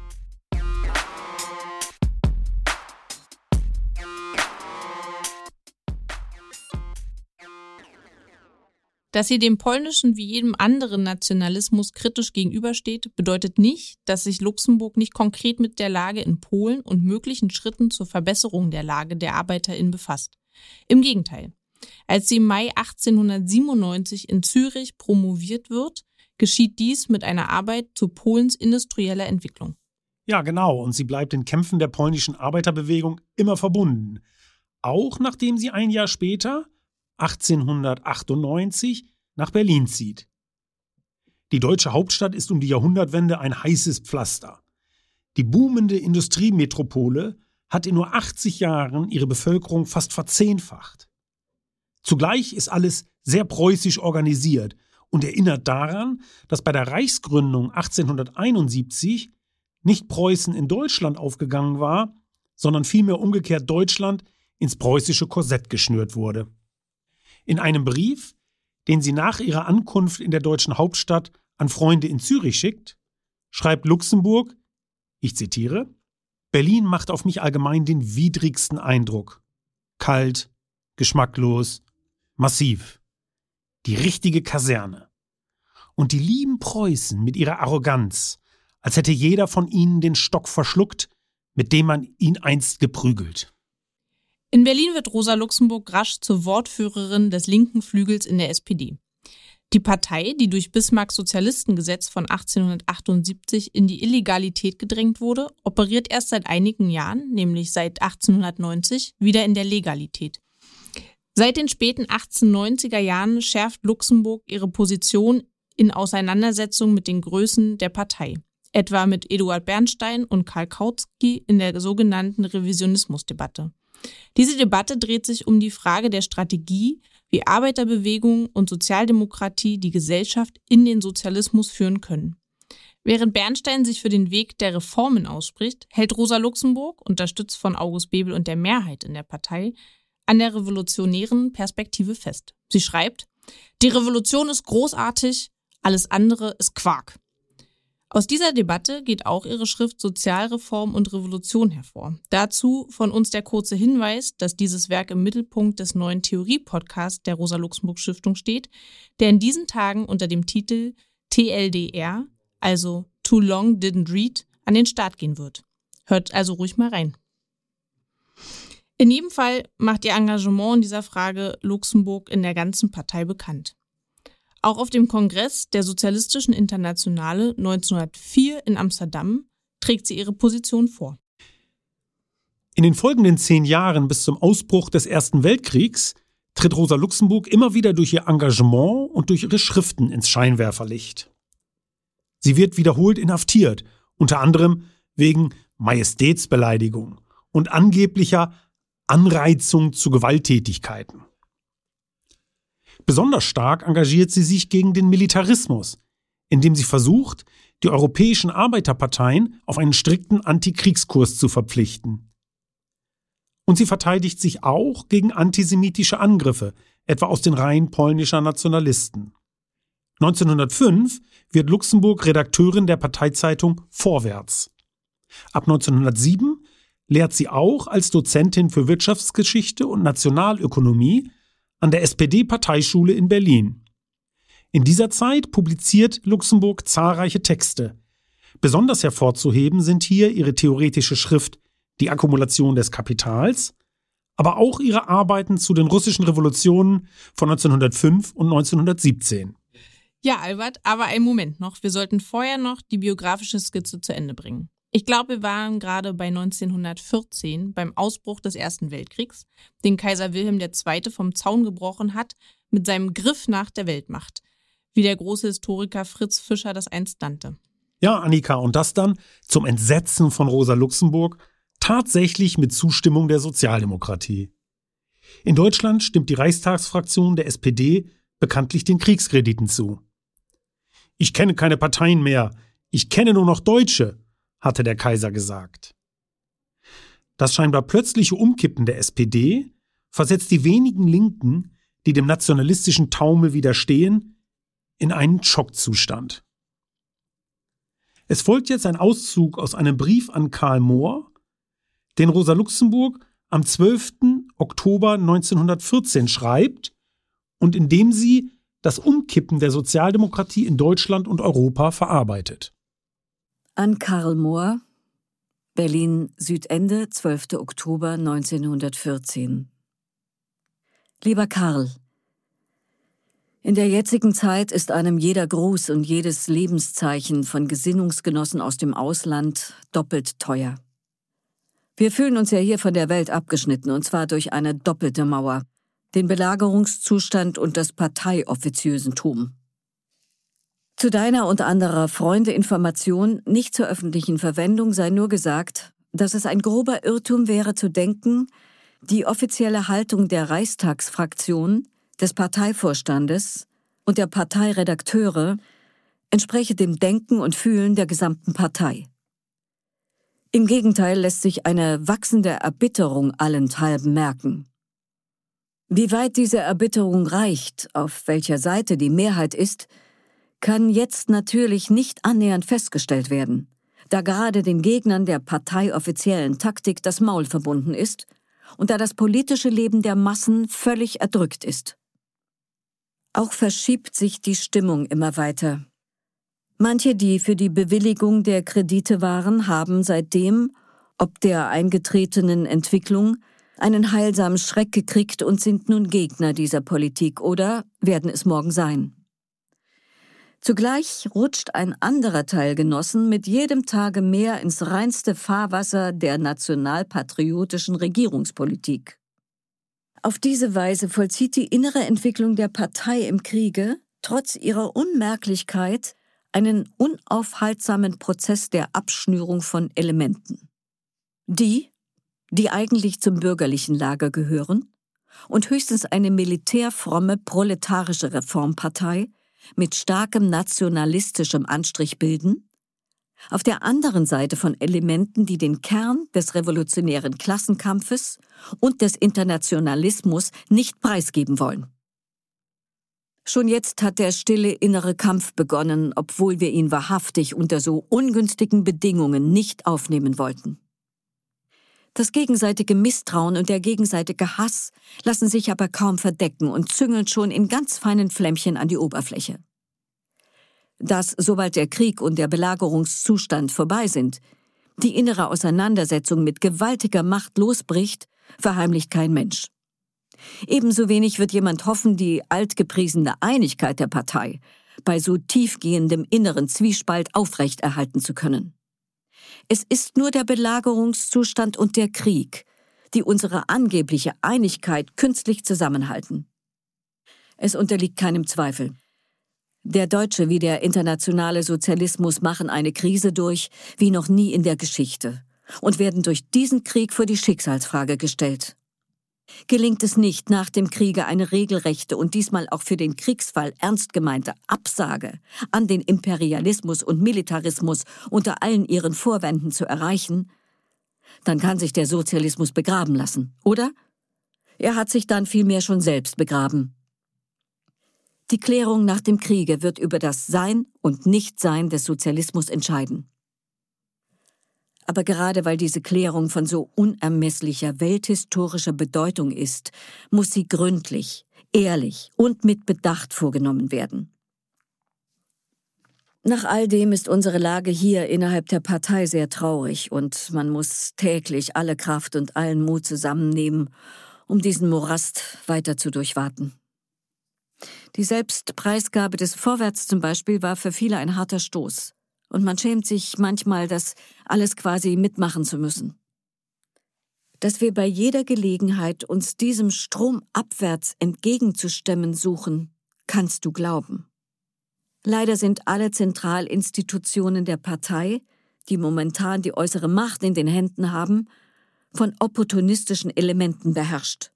Dass sie dem polnischen wie jedem anderen Nationalismus kritisch gegenübersteht, bedeutet nicht, dass sich Luxemburg nicht konkret mit der Lage in Polen und möglichen Schritten zur Verbesserung der Lage der ArbeiterInnen befasst. Im Gegenteil. Als sie im Mai 1897 in Zürich promoviert wird, geschieht dies mit einer Arbeit zu Polens industrieller Entwicklung. Ja, genau, und sie bleibt den Kämpfen der polnischen Arbeiterbewegung immer verbunden. Auch nachdem sie ein Jahr später 1898 nach Berlin zieht. Die deutsche Hauptstadt ist um die Jahrhundertwende ein heißes Pflaster. Die boomende Industriemetropole hat in nur 80 Jahren ihre Bevölkerung fast verzehnfacht. Zugleich ist alles sehr preußisch organisiert und erinnert daran, dass bei der Reichsgründung 1871 nicht Preußen in Deutschland aufgegangen war, sondern vielmehr umgekehrt Deutschland ins preußische Korsett geschnürt wurde. In einem Brief, den sie nach ihrer Ankunft in der deutschen Hauptstadt an Freunde in Zürich schickt, schreibt Luxemburg, ich zitiere, Berlin macht auf mich allgemein den widrigsten Eindruck. Kalt, geschmacklos, massiv. Die richtige Kaserne. Und die lieben Preußen mit ihrer Arroganz, als hätte jeder von ihnen den Stock verschluckt, mit dem man ihn einst geprügelt. In Berlin wird Rosa Luxemburg rasch zur Wortführerin des linken Flügels in der SPD. Die Partei, die durch Bismarcks Sozialistengesetz von 1878 in die Illegalität gedrängt wurde, operiert erst seit einigen Jahren, nämlich seit 1890, wieder in der Legalität. Seit den späten 1890er Jahren schärft Luxemburg ihre Position in Auseinandersetzung mit den Größen der Partei, etwa mit Eduard Bernstein und Karl Kautsky in der sogenannten Revisionismusdebatte. Diese Debatte dreht sich um die Frage der Strategie, wie Arbeiterbewegung und Sozialdemokratie die Gesellschaft in den Sozialismus führen können. Während Bernstein sich für den Weg der Reformen ausspricht, hält Rosa Luxemburg, unterstützt von August Bebel und der Mehrheit in der Partei, an der revolutionären Perspektive fest. Sie schreibt, die Revolution ist großartig, alles andere ist Quark. Aus dieser Debatte geht auch ihre Schrift Sozialreform und Revolution hervor. Dazu von uns der kurze Hinweis, dass dieses Werk im Mittelpunkt des neuen Theorie-Podcasts der Rosa-Luxemburg-Stiftung steht, der in diesen Tagen unter dem Titel TLDR, also Too Long Didn't Read, an den Start gehen wird. Hört also ruhig mal rein. In jedem Fall macht ihr Engagement in dieser Frage Luxemburg in der ganzen Partei bekannt. Auch auf dem Kongress der Sozialistischen Internationale 1904 in Amsterdam trägt sie ihre Position vor. In den folgenden zehn Jahren bis zum Ausbruch des Ersten Weltkriegs tritt Rosa Luxemburg immer wieder durch ihr Engagement und durch ihre Schriften ins Scheinwerferlicht. Sie wird wiederholt inhaftiert, unter anderem wegen Majestätsbeleidigung und angeblicher Anreizung zu Gewalttätigkeiten. Besonders stark engagiert sie sich gegen den Militarismus, indem sie versucht, die europäischen Arbeiterparteien auf einen strikten Antikriegskurs zu verpflichten. Und sie verteidigt sich auch gegen antisemitische Angriffe, etwa aus den Reihen polnischer Nationalisten. 1905 wird Luxemburg Redakteurin der Parteizeitung Vorwärts. Ab 1907 lehrt sie auch als Dozentin für Wirtschaftsgeschichte und Nationalökonomie an der SPD-Parteischule in Berlin. In dieser Zeit publiziert Luxemburg zahlreiche Texte. Besonders hervorzuheben sind hier ihre theoretische Schrift Die Akkumulation des Kapitals, aber auch ihre Arbeiten zu den russischen Revolutionen von 1905 und 1917. Ja, Albert, aber einen Moment noch. Wir sollten vorher noch die biografische Skizze zu Ende bringen. Ich glaube, wir waren gerade bei 1914 beim Ausbruch des Ersten Weltkriegs, den Kaiser Wilhelm II. vom Zaun gebrochen hat mit seinem Griff nach der Weltmacht, wie der große Historiker Fritz Fischer das einst nannte. Ja, Annika, und das dann zum Entsetzen von Rosa Luxemburg tatsächlich mit Zustimmung der Sozialdemokratie. In Deutschland stimmt die Reichstagsfraktion der SPD bekanntlich den Kriegskrediten zu. Ich kenne keine Parteien mehr, ich kenne nur noch Deutsche, hatte der Kaiser gesagt. Das scheinbar plötzliche Umkippen der SPD versetzt die wenigen Linken, die dem nationalistischen Taumel widerstehen, in einen Schockzustand. Es folgt jetzt ein Auszug aus einem Brief an Karl Mohr, den Rosa Luxemburg am 12. Oktober 1914 schreibt und in dem sie das Umkippen der Sozialdemokratie in Deutschland und Europa verarbeitet. An Karl Mohr, Berlin Südende, 12. Oktober 1914. Lieber Karl, in der jetzigen Zeit ist einem jeder Gruß und jedes Lebenszeichen von Gesinnungsgenossen aus dem Ausland doppelt teuer. Wir fühlen uns ja hier von der Welt abgeschnitten, und zwar durch eine doppelte Mauer, den Belagerungszustand und das Parteioffiziösentum. Zu deiner und anderer Freunde Information nicht zur öffentlichen Verwendung sei nur gesagt, dass es ein grober Irrtum wäre zu denken, die offizielle Haltung der Reichstagsfraktion, des Parteivorstandes und der Parteiredakteure entspreche dem Denken und Fühlen der gesamten Partei. Im Gegenteil lässt sich eine wachsende Erbitterung allenthalben merken. Wie weit diese Erbitterung reicht, auf welcher Seite die Mehrheit ist, kann jetzt natürlich nicht annähernd festgestellt werden, da gerade den Gegnern der parteioffiziellen Taktik das Maul verbunden ist und da das politische Leben der Massen völlig erdrückt ist. Auch verschiebt sich die Stimmung immer weiter. Manche, die für die Bewilligung der Kredite waren, haben seitdem, ob der eingetretenen Entwicklung, einen heilsamen Schreck gekriegt und sind nun Gegner dieser Politik oder werden es morgen sein. Zugleich rutscht ein anderer Teil Genossen mit jedem Tage mehr ins reinste Fahrwasser der nationalpatriotischen Regierungspolitik. Auf diese Weise vollzieht die innere Entwicklung der Partei im Kriege, trotz ihrer Unmerklichkeit, einen unaufhaltsamen Prozess der Abschnürung von Elementen. Die, die eigentlich zum bürgerlichen Lager gehören und höchstens eine militärfromme proletarische Reformpartei, mit starkem nationalistischem Anstrich bilden, auf der anderen Seite von Elementen, die den Kern des revolutionären Klassenkampfes und des Internationalismus nicht preisgeben wollen. Schon jetzt hat der stille innere Kampf begonnen, obwohl wir ihn wahrhaftig unter so ungünstigen Bedingungen nicht aufnehmen wollten. Das gegenseitige Misstrauen und der gegenseitige Hass lassen sich aber kaum verdecken und züngeln schon in ganz feinen Flämmchen an die Oberfläche. Dass, sobald der Krieg und der Belagerungszustand vorbei sind, die innere Auseinandersetzung mit gewaltiger Macht losbricht, verheimlicht kein Mensch. Ebenso wenig wird jemand hoffen, die altgepriesene Einigkeit der Partei bei so tiefgehendem inneren Zwiespalt aufrechterhalten zu können. Es ist nur der Belagerungszustand und der Krieg, die unsere angebliche Einigkeit künstlich zusammenhalten. Es unterliegt keinem Zweifel. Der deutsche wie der internationale Sozialismus machen eine Krise durch wie noch nie in der Geschichte und werden durch diesen Krieg vor die Schicksalsfrage gestellt. Gelingt es nicht, nach dem Kriege eine regelrechte und diesmal auch für den Kriegsfall ernst gemeinte Absage an den Imperialismus und Militarismus unter allen ihren Vorwänden zu erreichen, dann kann sich der Sozialismus begraben lassen, oder? Er hat sich dann vielmehr schon selbst begraben. Die Klärung nach dem Kriege wird über das Sein und Nichtsein des Sozialismus entscheiden. Aber gerade weil diese Klärung von so unermesslicher welthistorischer Bedeutung ist, muss sie gründlich, ehrlich und mit Bedacht vorgenommen werden. Nach all dem ist unsere Lage hier innerhalb der Partei sehr traurig und man muss täglich alle Kraft und allen Mut zusammennehmen, um diesen Morast weiter zu durchwaten. Die Selbstpreisgabe des Vorwärts zum Beispiel war für viele ein harter Stoß und man schämt sich manchmal, das alles quasi mitmachen zu müssen. Dass wir bei jeder Gelegenheit uns diesem Strom abwärts entgegenzustemmen suchen, kannst du glauben. Leider sind alle Zentralinstitutionen der Partei, die momentan die äußere Macht in den Händen haben, von opportunistischen Elementen beherrscht.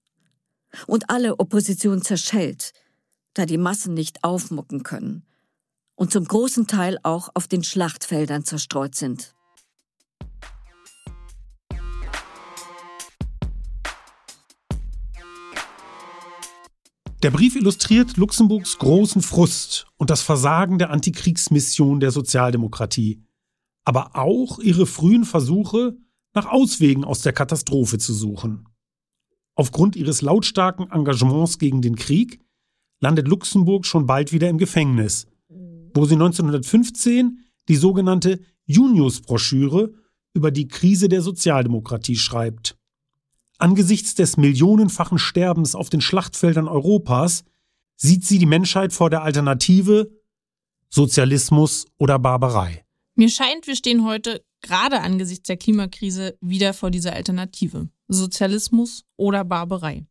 Und alle Opposition zerschellt, da die Massen nicht aufmucken können und zum großen Teil auch auf den Schlachtfeldern zerstreut sind. Der Brief illustriert Luxemburgs großen Frust und das Versagen der Antikriegsmission der Sozialdemokratie, aber auch ihre frühen Versuche, nach Auswegen aus der Katastrophe zu suchen. Aufgrund ihres lautstarken Engagements gegen den Krieg landet Luxemburg schon bald wieder im Gefängnis wo sie 1915 die sogenannte Junius-Broschüre über die Krise der Sozialdemokratie schreibt. Angesichts des millionenfachen Sterbens auf den Schlachtfeldern Europas sieht sie die Menschheit vor der Alternative Sozialismus oder Barbarei. Mir scheint, wir stehen heute gerade angesichts der Klimakrise wieder vor dieser Alternative. Sozialismus oder Barbarei.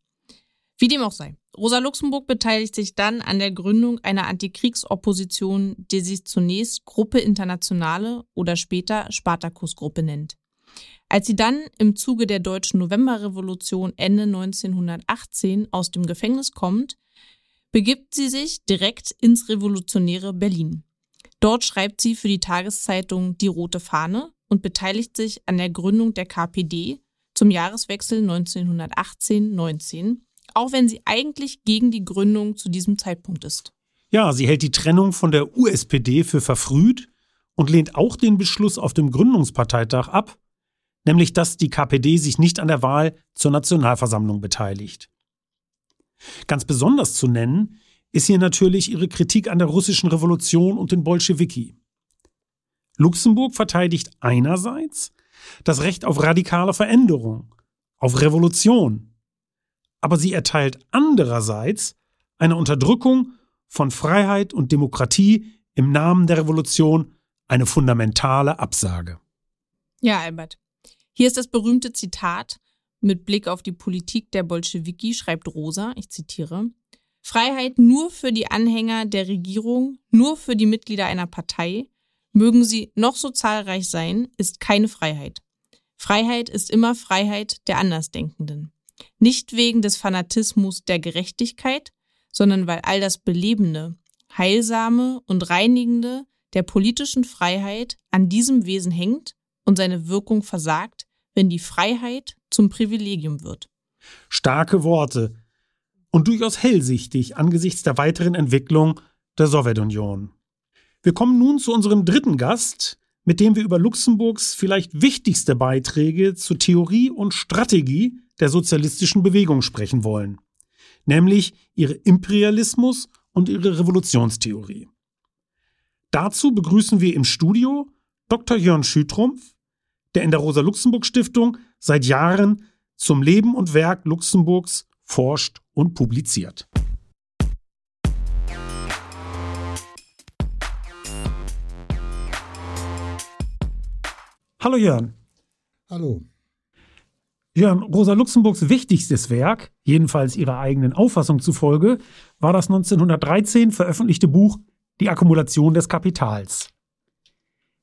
Wie dem auch sei. Rosa Luxemburg beteiligt sich dann an der Gründung einer Antikriegsopposition, die sich zunächst Gruppe Internationale oder später Spartakusgruppe nennt. Als sie dann im Zuge der deutschen Novemberrevolution Ende 1918 aus dem Gefängnis kommt, begibt sie sich direkt ins revolutionäre Berlin. Dort schreibt sie für die Tageszeitung Die Rote Fahne und beteiligt sich an der Gründung der KPD zum Jahreswechsel 1918-19 auch wenn sie eigentlich gegen die Gründung zu diesem Zeitpunkt ist. Ja, sie hält die Trennung von der USPD für verfrüht und lehnt auch den Beschluss auf dem Gründungsparteitag ab, nämlich dass die KPD sich nicht an der Wahl zur Nationalversammlung beteiligt. Ganz besonders zu nennen ist hier natürlich ihre Kritik an der russischen Revolution und den Bolschewiki. Luxemburg verteidigt einerseits das Recht auf radikale Veränderung, auf Revolution, aber sie erteilt andererseits eine Unterdrückung von Freiheit und Demokratie im Namen der Revolution eine fundamentale Absage. Ja, Albert. Hier ist das berühmte Zitat mit Blick auf die Politik der Bolschewiki, schreibt Rosa, ich zitiere, Freiheit nur für die Anhänger der Regierung, nur für die Mitglieder einer Partei, mögen sie noch so zahlreich sein, ist keine Freiheit. Freiheit ist immer Freiheit der Andersdenkenden. Nicht wegen des Fanatismus der Gerechtigkeit, sondern weil all das Belebende, Heilsame und Reinigende der politischen Freiheit an diesem Wesen hängt und seine Wirkung versagt, wenn die Freiheit zum Privilegium wird. Starke Worte und durchaus hellsichtig angesichts der weiteren Entwicklung der Sowjetunion. Wir kommen nun zu unserem dritten Gast, mit dem wir über Luxemburgs vielleicht wichtigste Beiträge zur Theorie und Strategie der sozialistischen Bewegung sprechen wollen, nämlich ihre Imperialismus und ihre Revolutionstheorie. Dazu begrüßen wir im Studio Dr. Jörn Schütrumpf, der in der Rosa-Luxemburg-Stiftung seit Jahren zum Leben und Werk Luxemburgs forscht und publiziert. Hallo Jörn. Hallo. Jörn, Rosa Luxemburgs wichtigstes Werk, jedenfalls ihrer eigenen Auffassung zufolge, war das 1913 veröffentlichte Buch Die Akkumulation des Kapitals.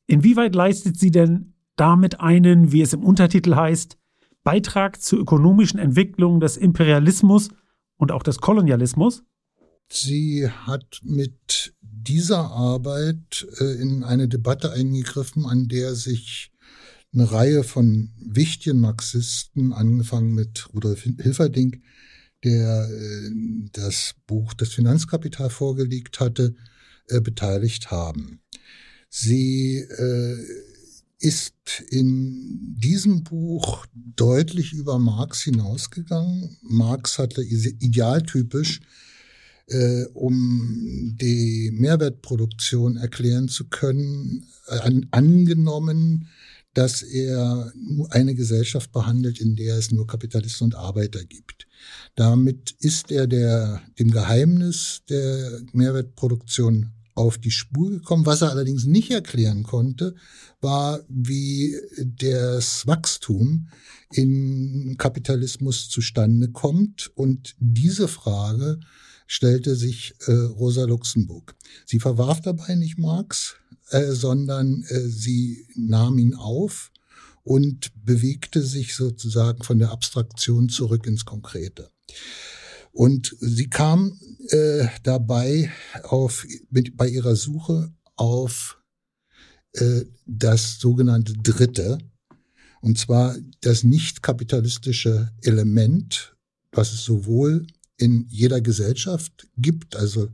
Inwieweit leistet sie denn damit einen, wie es im Untertitel heißt, Beitrag zur ökonomischen Entwicklung des Imperialismus und auch des Kolonialismus? Sie hat mit dieser Arbeit äh, in eine Debatte eingegriffen, an der sich eine Reihe von wichtigen Marxisten, angefangen mit Rudolf Hilferding, der äh, das Buch Das Finanzkapital vorgelegt hatte, äh, beteiligt haben. Sie äh, ist in diesem Buch deutlich über Marx hinausgegangen. Marx hatte idealtypisch, äh, um die Mehrwertproduktion erklären zu können, an, angenommen, dass er eine Gesellschaft behandelt, in der es nur Kapitalisten und Arbeiter gibt. Damit ist er der, dem Geheimnis der Mehrwertproduktion auf die Spur gekommen. Was er allerdings nicht erklären konnte, war, wie das Wachstum in Kapitalismus zustande kommt. Und diese Frage stellte sich äh, Rosa Luxemburg. Sie verwarf dabei nicht Marx, äh, sondern äh, sie nahm ihn auf und bewegte sich sozusagen von der Abstraktion zurück ins Konkrete. Und sie kam äh, dabei auf, mit, bei ihrer Suche auf äh, das sogenannte Dritte, und zwar das nicht kapitalistische Element, was es sowohl in jeder Gesellschaft gibt, also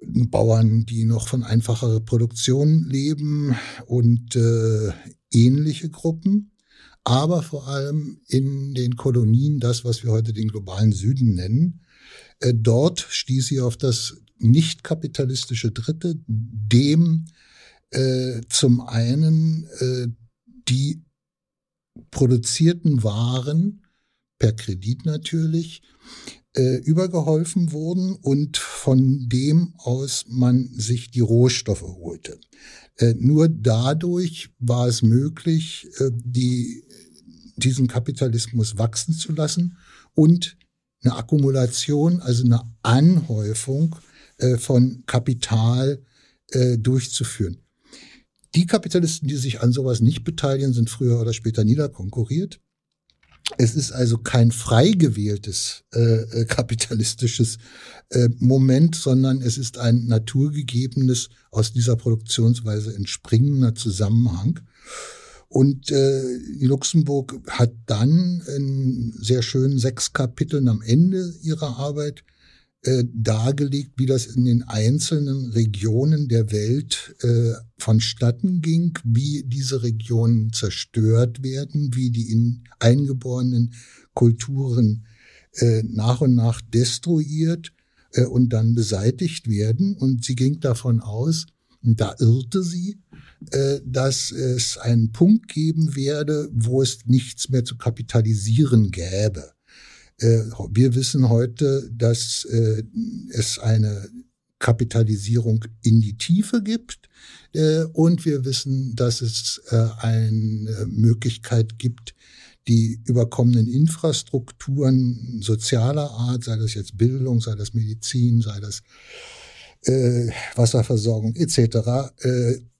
Bauern, die noch von einfacherer Produktion leben und äh, ähnliche Gruppen, aber vor allem in den Kolonien, das, was wir heute den globalen Süden nennen. Äh, dort stieß sie auf das nicht kapitalistische Dritte, dem äh, zum einen äh, die produzierten Waren per Kredit natürlich äh, übergeholfen wurden und von dem aus man sich die Rohstoffe holte. Äh, nur dadurch war es möglich, äh, die, diesen Kapitalismus wachsen zu lassen und eine Akkumulation, also eine Anhäufung äh, von Kapital äh, durchzuführen. Die Kapitalisten, die sich an sowas nicht beteiligen, sind früher oder später niederkonkurriert. Es ist also kein frei gewähltes äh, äh, kapitalistisches äh, Moment, sondern es ist ein naturgegebenes, aus dieser Produktionsweise entspringender Zusammenhang. Und äh, Luxemburg hat dann in sehr schönen sechs Kapiteln am Ende ihrer Arbeit äh, dargelegt, wie das in den einzelnen Regionen der Welt äh, vonstatten ging, wie diese Regionen zerstört werden, wie die in eingeborenen Kulturen äh, nach und nach destruiert äh, und dann beseitigt werden. Und sie ging davon aus, und da irrte sie, äh, dass es einen Punkt geben werde, wo es nichts mehr zu kapitalisieren gäbe. Äh, wir wissen heute, dass äh, es eine Kapitalisierung in die Tiefe gibt. Äh, und wir wissen, dass es eine Möglichkeit gibt, die überkommenen Infrastrukturen sozialer Art, sei das jetzt Bildung, sei das Medizin, sei das Wasserversorgung etc.,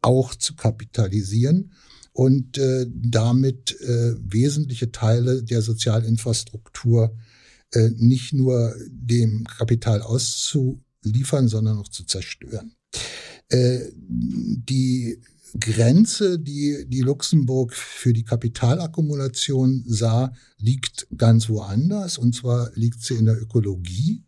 auch zu kapitalisieren und äh, damit äh, wesentliche Teile der Sozialinfrastruktur äh, nicht nur dem Kapital auszuliefern, sondern auch zu zerstören. Äh, die Grenze, die, die Luxemburg für die Kapitalakkumulation sah, liegt ganz woanders. Und zwar liegt sie in der Ökologie.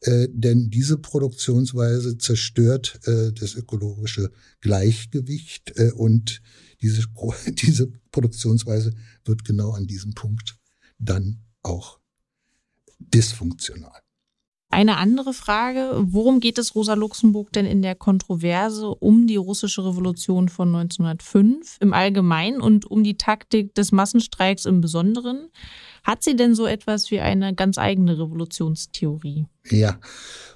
Äh, denn diese Produktionsweise zerstört äh, das ökologische Gleichgewicht äh, und diese, [laughs] diese Produktionsweise wird genau an diesem Punkt dann auch dysfunktional. Eine andere Frage, worum geht es Rosa Luxemburg denn in der Kontroverse um die russische Revolution von 1905 im Allgemeinen und um die Taktik des Massenstreiks im Besonderen? Hat sie denn so etwas wie eine ganz eigene Revolutionstheorie? Ja,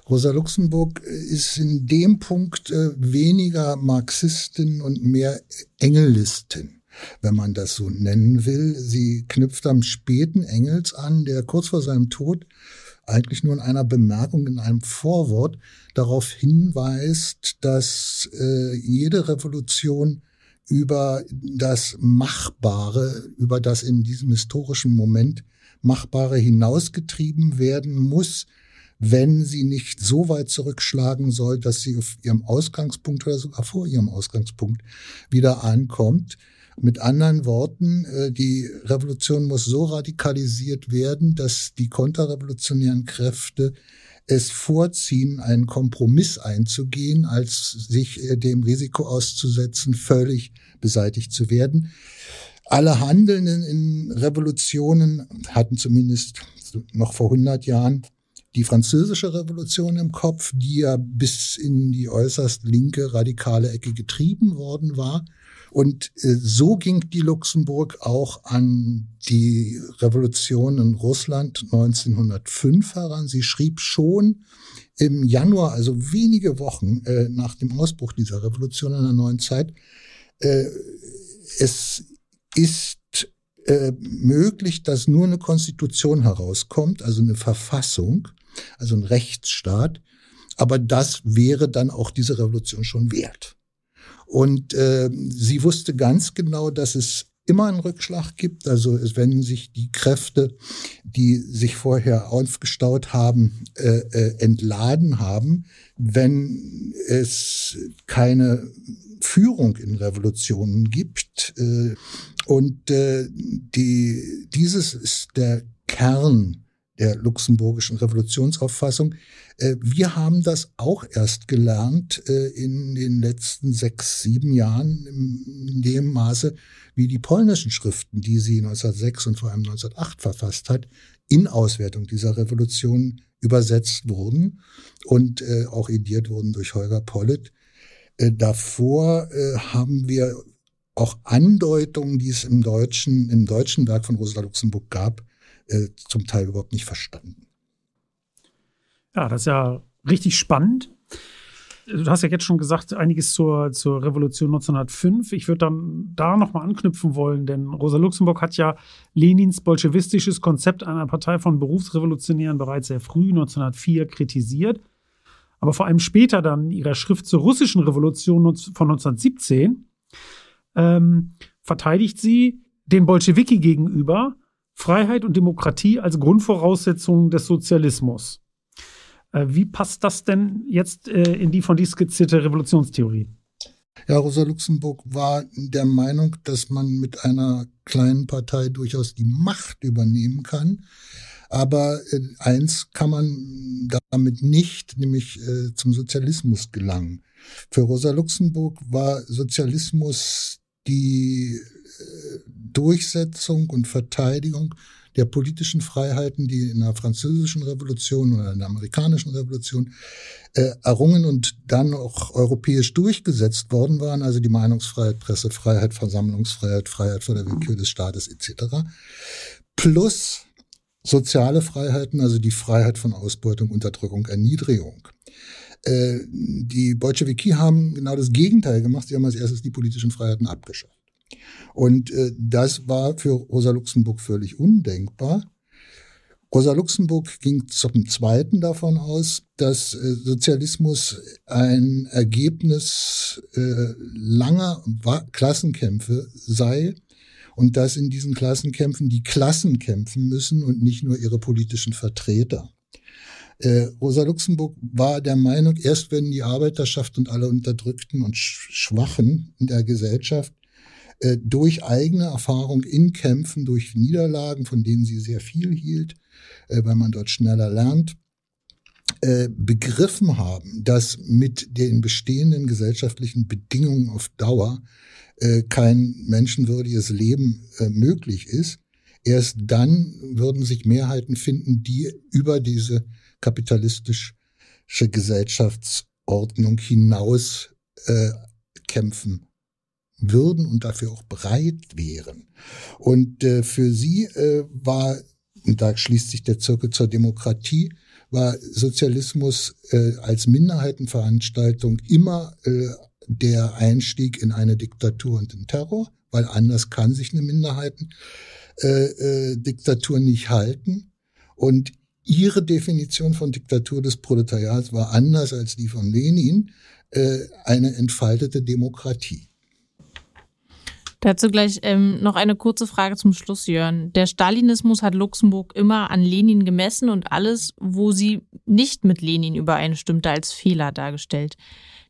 Rosa Luxemburg ist in dem Punkt äh, weniger Marxistin und mehr Engelistin wenn man das so nennen will. Sie knüpft am späten Engels an, der kurz vor seinem Tod eigentlich nur in einer Bemerkung, in einem Vorwort darauf hinweist, dass äh, jede Revolution über das Machbare, über das in diesem historischen Moment Machbare hinausgetrieben werden muss, wenn sie nicht so weit zurückschlagen soll, dass sie auf ihrem Ausgangspunkt oder sogar vor ihrem Ausgangspunkt wieder ankommt. Mit anderen Worten, äh, die Revolution muss so radikalisiert werden, dass die konterrevolutionären Kräfte es vorziehen, einen Kompromiss einzugehen, als sich äh, dem Risiko auszusetzen, völlig beseitigt zu werden. Alle Handelnden in Revolutionen hatten zumindest noch vor 100 Jahren die französische Revolution im Kopf, die ja bis in die äußerst linke radikale Ecke getrieben worden war. Und äh, so ging die Luxemburg auch an die Revolution in Russland 1905 heran. Sie schrieb schon im Januar, also wenige Wochen äh, nach dem Ausbruch dieser Revolution in der neuen Zeit, äh, es ist äh, möglich, dass nur eine Konstitution herauskommt, also eine Verfassung, also ein Rechtsstaat. Aber das wäre dann auch diese Revolution schon wert. Und äh, sie wusste ganz genau, dass es immer einen Rückschlag gibt. Also wenn sich die Kräfte, die sich vorher aufgestaut haben, äh, äh, entladen haben, wenn es keine Führung in Revolutionen gibt. Äh, und äh, die, dieses ist der Kern der luxemburgischen Revolutionsauffassung. Äh, wir haben das auch erst gelernt äh, in den letzten sechs, sieben Jahren in dem Maße, wie die polnischen Schriften, die sie 1906 und vor allem 1908 verfasst hat, in Auswertung dieser Revolution übersetzt wurden und äh, auch ediert wurden durch Holger Pollitt. Davor haben wir auch Andeutungen, die es im deutschen, im deutschen Werk von Rosa Luxemburg gab, äh, zum Teil überhaupt nicht verstanden. Ja, das ist ja richtig spannend. Du hast ja jetzt schon gesagt, einiges zur, zur Revolution 1905. Ich würde dann da nochmal anknüpfen wollen, denn Rosa Luxemburg hat ja Lenins bolschewistisches Konzept einer Partei von Berufsrevolutionären bereits sehr früh, 1904, kritisiert. Aber vor allem später dann in ihrer Schrift zur russischen Revolution von 1917 ähm, verteidigt sie den Bolschewiki gegenüber Freiheit und Demokratie als Grundvoraussetzung des Sozialismus. Äh, wie passt das denn jetzt äh, in die von dir skizzierte Revolutionstheorie? Ja, Rosa Luxemburg war der Meinung, dass man mit einer kleinen Partei durchaus die Macht übernehmen kann. Aber äh, eins kann man damit nicht, nämlich zum Sozialismus gelangen. Für Rosa Luxemburg war Sozialismus die Durchsetzung und Verteidigung der politischen Freiheiten, die in der französischen Revolution oder in der amerikanischen Revolution äh, errungen und dann auch europäisch durchgesetzt worden waren, also die Meinungsfreiheit, Pressefreiheit, Versammlungsfreiheit, Freiheit vor der Willkür des Staates etc. Plus soziale Freiheiten, also die Freiheit von Ausbeutung, Unterdrückung, Erniedrigung. Äh, die Bolschewiki haben genau das Gegenteil gemacht. Sie haben als erstes die politischen Freiheiten abgeschafft. Und äh, das war für Rosa Luxemburg völlig undenkbar. Rosa Luxemburg ging zum Zweiten davon aus, dass äh, Sozialismus ein Ergebnis äh, langer Klassenkämpfe sei und dass in diesen Klassenkämpfen die Klassen kämpfen müssen und nicht nur ihre politischen Vertreter. Äh, Rosa Luxemburg war der Meinung, erst wenn die Arbeiterschaft und alle Unterdrückten und Schwachen in der Gesellschaft äh, durch eigene Erfahrung in Kämpfen, durch Niederlagen, von denen sie sehr viel hielt, äh, weil man dort schneller lernt, äh, begriffen haben, dass mit den bestehenden gesellschaftlichen Bedingungen auf Dauer äh, kein menschenwürdiges Leben äh, möglich ist. Erst dann würden sich Mehrheiten finden, die über diese kapitalistische Gesellschaftsordnung hinaus äh, kämpfen würden und dafür auch bereit wären. Und äh, für sie äh, war, und da schließt sich der Zirkel zur Demokratie, war Sozialismus äh, als Minderheitenveranstaltung immer äh, der Einstieg in eine Diktatur und den Terror, weil anders kann sich eine Minderheitendiktatur äh, äh, nicht halten. Und ihre Definition von Diktatur des Proletariats war anders als die von Lenin, äh, eine entfaltete Demokratie. Dazu gleich ähm, noch eine kurze Frage zum Schluss, Jörn. Der Stalinismus hat Luxemburg immer an Lenin gemessen und alles, wo sie nicht mit Lenin übereinstimmte, als Fehler dargestellt.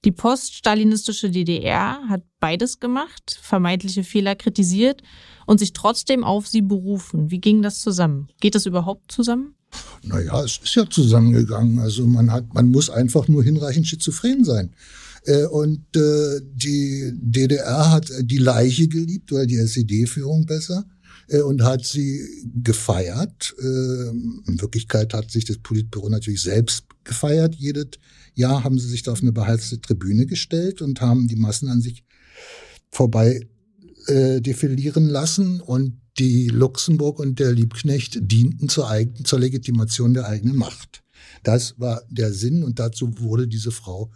Die poststalinistische DDR hat beides gemacht, vermeintliche Fehler kritisiert und sich trotzdem auf sie berufen. Wie ging das zusammen? Geht das überhaupt zusammen? Naja, es ist ja zusammengegangen. Also man hat, man muss einfach nur hinreichend schizophren sein. Äh, und äh, die DDR hat die Leiche geliebt, oder die SED-Führung besser, äh, und hat sie gefeiert. In Wirklichkeit hat sich das Politbüro natürlich selbst gefeiert. Jedes Jahr haben sie sich da auf eine beheizte Tribüne gestellt und haben die Massen an sich vorbei defilieren lassen und die Luxemburg und der Liebknecht dienten zur, eigenen, zur Legitimation der eigenen Macht. Das war der Sinn und dazu wurde diese Frau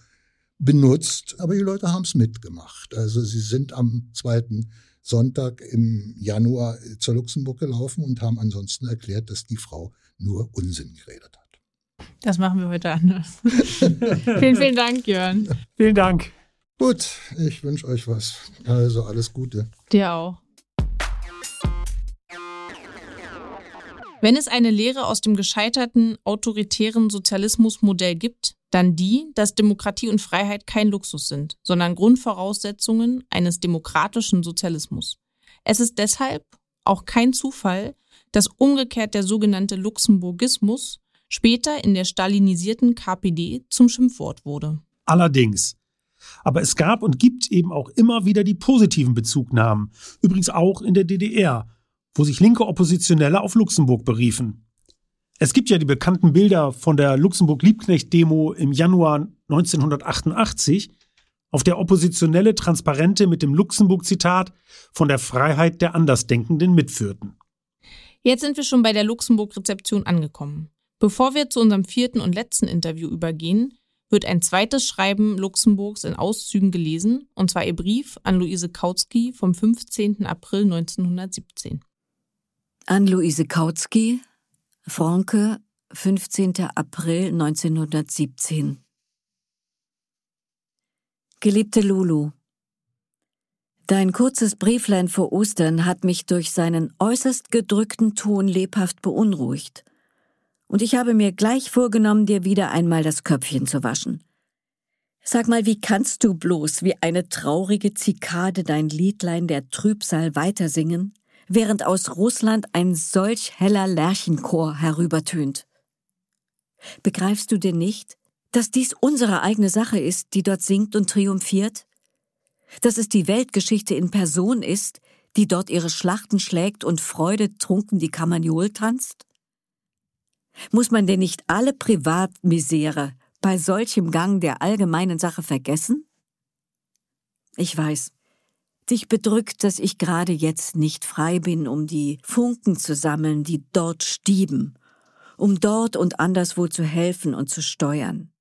benutzt, aber die Leute haben es mitgemacht. Also sie sind am zweiten Sonntag im Januar zur Luxemburg gelaufen und haben ansonsten erklärt, dass die Frau nur Unsinn geredet hat. Das machen wir heute anders. [laughs] vielen, vielen Dank, Jörn. Vielen Dank. Gut, ich wünsche euch was. Also alles Gute. Dir auch. Wenn es eine Lehre aus dem gescheiterten autoritären Sozialismusmodell gibt, dann die, dass Demokratie und Freiheit kein Luxus sind, sondern Grundvoraussetzungen eines demokratischen Sozialismus. Es ist deshalb auch kein Zufall, dass umgekehrt der sogenannte Luxemburgismus später in der stalinisierten KPD zum Schimpfwort wurde. Allerdings. Aber es gab und gibt eben auch immer wieder die positiven Bezugnahmen, übrigens auch in der DDR, wo sich linke Oppositionelle auf Luxemburg beriefen. Es gibt ja die bekannten Bilder von der Luxemburg-Liebknecht-Demo im Januar 1988, auf der Oppositionelle Transparente mit dem Luxemburg-Zitat von der Freiheit der Andersdenkenden mitführten. Jetzt sind wir schon bei der Luxemburg-Rezeption angekommen. Bevor wir zu unserem vierten und letzten Interview übergehen, wird ein zweites Schreiben Luxemburgs in Auszügen gelesen, und zwar ihr Brief an Luise Kautsky vom 15. April 1917. An Luise Kautsky, Franke, 15. April 1917 Geliebte Lulu, Dein kurzes Brieflein vor Ostern hat mich durch seinen äußerst gedrückten Ton lebhaft beunruhigt. Und ich habe mir gleich vorgenommen, dir wieder einmal das Köpfchen zu waschen. Sag mal, wie kannst du bloß wie eine traurige Zikade dein Liedlein der Trübsal weitersingen? Während aus Russland ein solch heller Lerchenchor herübertönt. Begreifst du denn nicht, dass dies unsere eigene Sache ist, die dort singt und triumphiert? Dass es die Weltgeschichte in Person ist, die dort ihre Schlachten schlägt und Freude trunken die Kamaniol tanzt? Muss man denn nicht alle Privatmisere bei solchem Gang der allgemeinen Sache vergessen? Ich weiß, Dich bedrückt, dass ich gerade jetzt nicht frei bin, um die Funken zu sammeln, die dort stieben, um dort und anderswo zu helfen und zu steuern.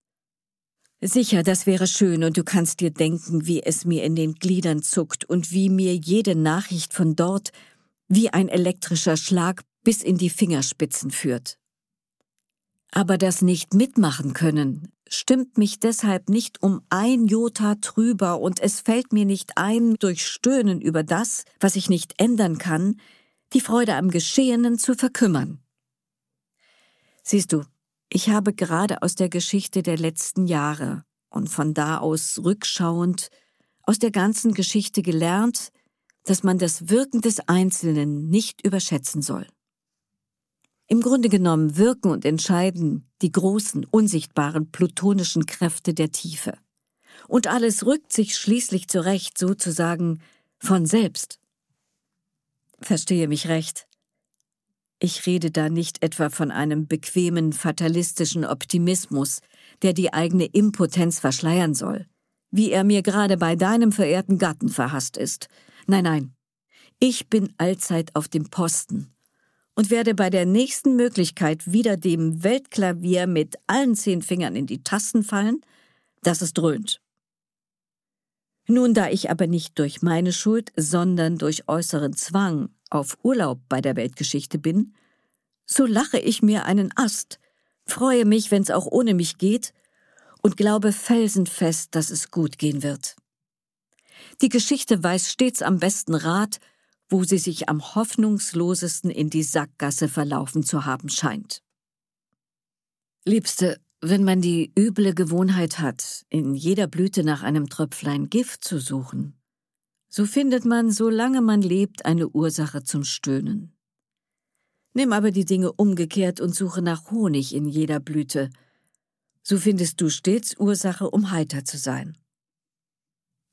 Sicher, das wäre schön, und du kannst dir denken, wie es mir in den Gliedern zuckt und wie mir jede Nachricht von dort wie ein elektrischer Schlag bis in die Fingerspitzen führt. Aber das nicht mitmachen können, stimmt mich deshalb nicht um ein Jota trüber und es fällt mir nicht ein, durch Stöhnen über das, was ich nicht ändern kann, die Freude am Geschehenen zu verkümmern. Siehst du, ich habe gerade aus der Geschichte der letzten Jahre und von da aus rückschauend aus der ganzen Geschichte gelernt, dass man das Wirken des Einzelnen nicht überschätzen soll. Im Grunde genommen wirken und entscheiden die großen, unsichtbaren plutonischen Kräfte der Tiefe. Und alles rückt sich schließlich zurecht, sozusagen von selbst. Verstehe mich recht. Ich rede da nicht etwa von einem bequemen, fatalistischen Optimismus, der die eigene Impotenz verschleiern soll, wie er mir gerade bei deinem verehrten Gatten verhasst ist. Nein, nein. Ich bin allzeit auf dem Posten und werde bei der nächsten Möglichkeit wieder dem Weltklavier mit allen zehn Fingern in die Tasten fallen, dass es dröhnt. Nun, da ich aber nicht durch meine Schuld, sondern durch äußeren Zwang auf Urlaub bei der Weltgeschichte bin, so lache ich mir einen Ast, freue mich, wenn's auch ohne mich geht, und glaube felsenfest, dass es gut gehen wird. Die Geschichte weiß stets am besten Rat, wo sie sich am hoffnungslosesten in die Sackgasse verlaufen zu haben scheint. Liebste, wenn man die üble Gewohnheit hat, in jeder Blüte nach einem Tröpflein Gift zu suchen, so findet man, solange man lebt, eine Ursache zum Stöhnen. Nimm aber die Dinge umgekehrt und suche nach Honig in jeder Blüte, so findest du stets Ursache, um heiter zu sein.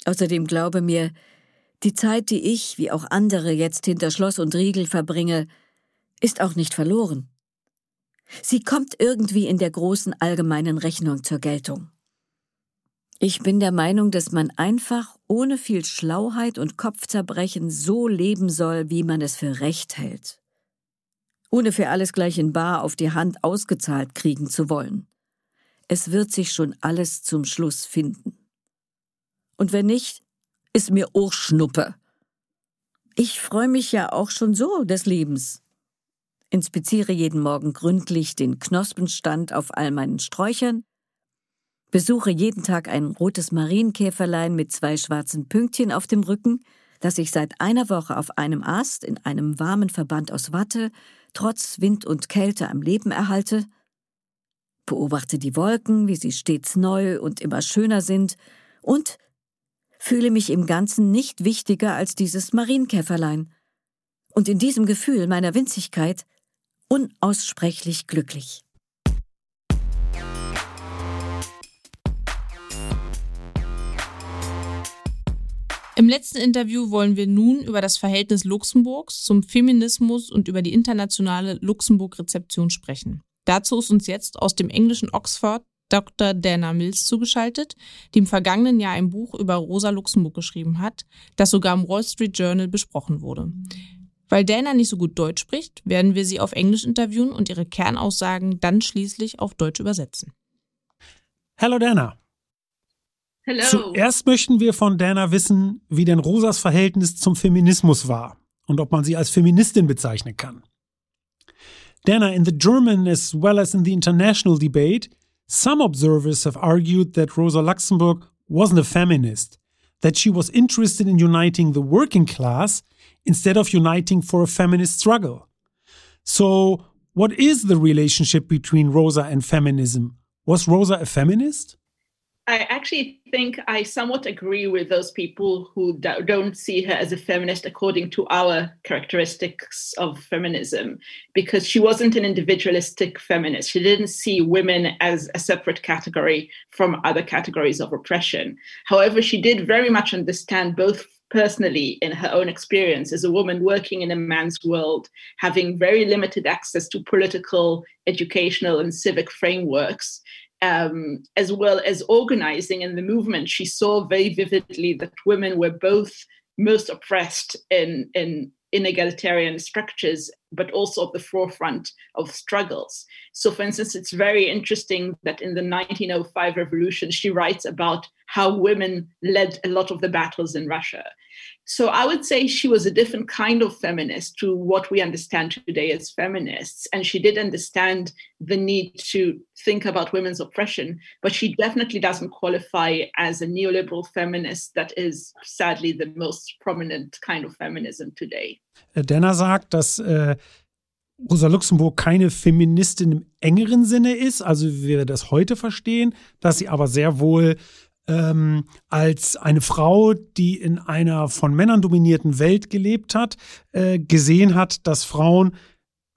Außerdem glaube mir, die Zeit, die ich, wie auch andere, jetzt hinter Schloss und Riegel verbringe, ist auch nicht verloren. Sie kommt irgendwie in der großen allgemeinen Rechnung zur Geltung. Ich bin der Meinung, dass man einfach ohne viel Schlauheit und Kopfzerbrechen so leben soll, wie man es für recht hält. Ohne für alles gleich in Bar auf die Hand ausgezahlt kriegen zu wollen. Es wird sich schon alles zum Schluss finden. Und wenn nicht, ist mir auch Schnuppe. Ich freue mich ja auch schon so des Lebens. Inspiziere jeden Morgen gründlich den Knospenstand auf all meinen Sträuchern, besuche jeden Tag ein rotes Marienkäferlein mit zwei schwarzen Pünktchen auf dem Rücken, das ich seit einer Woche auf einem Ast in einem warmen Verband aus Watte trotz Wind und Kälte am Leben erhalte, beobachte die Wolken, wie sie stets neu und immer schöner sind, und fühle mich im Ganzen nicht wichtiger als dieses Marienkäferlein. Und in diesem Gefühl meiner Winzigkeit unaussprechlich glücklich. Im letzten Interview wollen wir nun über das Verhältnis Luxemburgs zum Feminismus und über die internationale Luxemburg-Rezeption sprechen. Dazu ist uns jetzt aus dem englischen Oxford Dr. Dana Mills zugeschaltet, die im vergangenen Jahr ein Buch über Rosa Luxemburg geschrieben hat, das sogar im Wall Street Journal besprochen wurde. Weil Dana nicht so gut Deutsch spricht, werden wir sie auf Englisch interviewen und ihre Kernaussagen dann schließlich auf Deutsch übersetzen. Hallo Dana. Hello. Zuerst möchten wir von Dana wissen, wie denn Rosas Verhältnis zum Feminismus war und ob man sie als Feministin bezeichnen kann. Dana, in the German as well as in the international debate, Some observers have argued that Rosa Luxemburg wasn't a feminist, that she was interested in uniting the working class instead of uniting for a feminist struggle. So, what is the relationship between Rosa and feminism? Was Rosa a feminist? I actually think I somewhat agree with those people who don't see her as a feminist according to our characteristics of feminism, because she wasn't an individualistic feminist. She didn't see women as a separate category from other categories of oppression. However, she did very much understand both personally in her own experience as a woman working in a man's world, having very limited access to political, educational, and civic frameworks um, as well as organizing in the movement, she saw very vividly that women were both most oppressed in, in inegalitarian structures, but also at the forefront of struggles. So, for instance, it's very interesting that in the 1905 revolution, she writes about how women led a lot of the battles in Russia. So I would say she was a different kind of feminist to what we understand today as feminists. And she did understand the need to think about women's oppression, but she definitely doesn't qualify as a neoliberal feminist that is sadly the most prominent kind of feminism today. Äh, Denner sagt, dass äh, Rosa Luxemburg keine Feministin im engeren Sinne ist, also wie wir das heute verstehen, dass sie aber sehr wohl ähm, als eine Frau, die in einer von Männern dominierten Welt gelebt hat, äh, gesehen hat, dass Frauen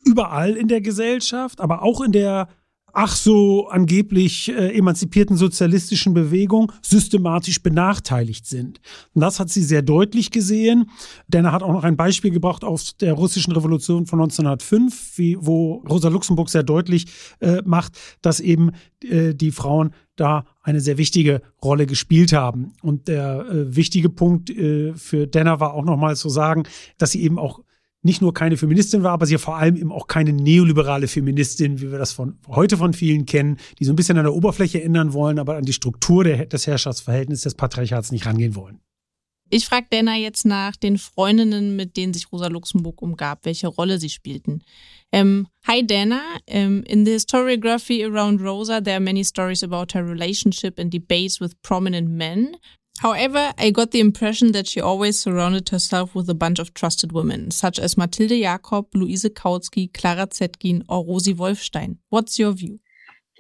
überall in der Gesellschaft, aber auch in der ach so angeblich äh, emanzipierten sozialistischen Bewegung systematisch benachteiligt sind. Und das hat sie sehr deutlich gesehen, denn er hat auch noch ein Beispiel gebracht aus der russischen Revolution von 1905, wie, wo Rosa Luxemburg sehr deutlich äh, macht, dass eben äh, die Frauen da eine sehr wichtige Rolle gespielt haben. Und der äh, wichtige Punkt äh, für Denner war auch nochmal zu sagen, dass sie eben auch nicht nur keine Feministin war, aber sie vor allem eben auch keine neoliberale Feministin, wie wir das von heute von vielen kennen, die so ein bisschen an der Oberfläche ändern wollen, aber an die Struktur der, des Herrschaftsverhältnisses des Patriarchats nicht rangehen wollen. Ich frage Dana jetzt nach den Freundinnen, mit denen sich Rosa Luxemburg umgab, welche Rolle sie spielten. Um, hi, Dana. Um, in the historiography around Rosa, there are many stories about her relationship and debates with prominent men. However, I got the impression that she always surrounded herself with a bunch of trusted women, such as Mathilde Jakob, Luise Kautsky, Clara Zetkin, or Rosi Wolfstein. What's your view?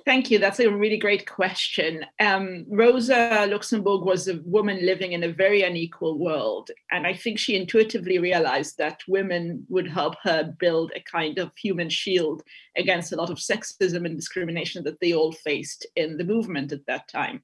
Thank you. That's a really great question. Um, Rosa Luxemburg was a woman living in a very unequal world. And I think she intuitively realized that women would help her build a kind of human shield against a lot of sexism and discrimination that they all faced in the movement at that time.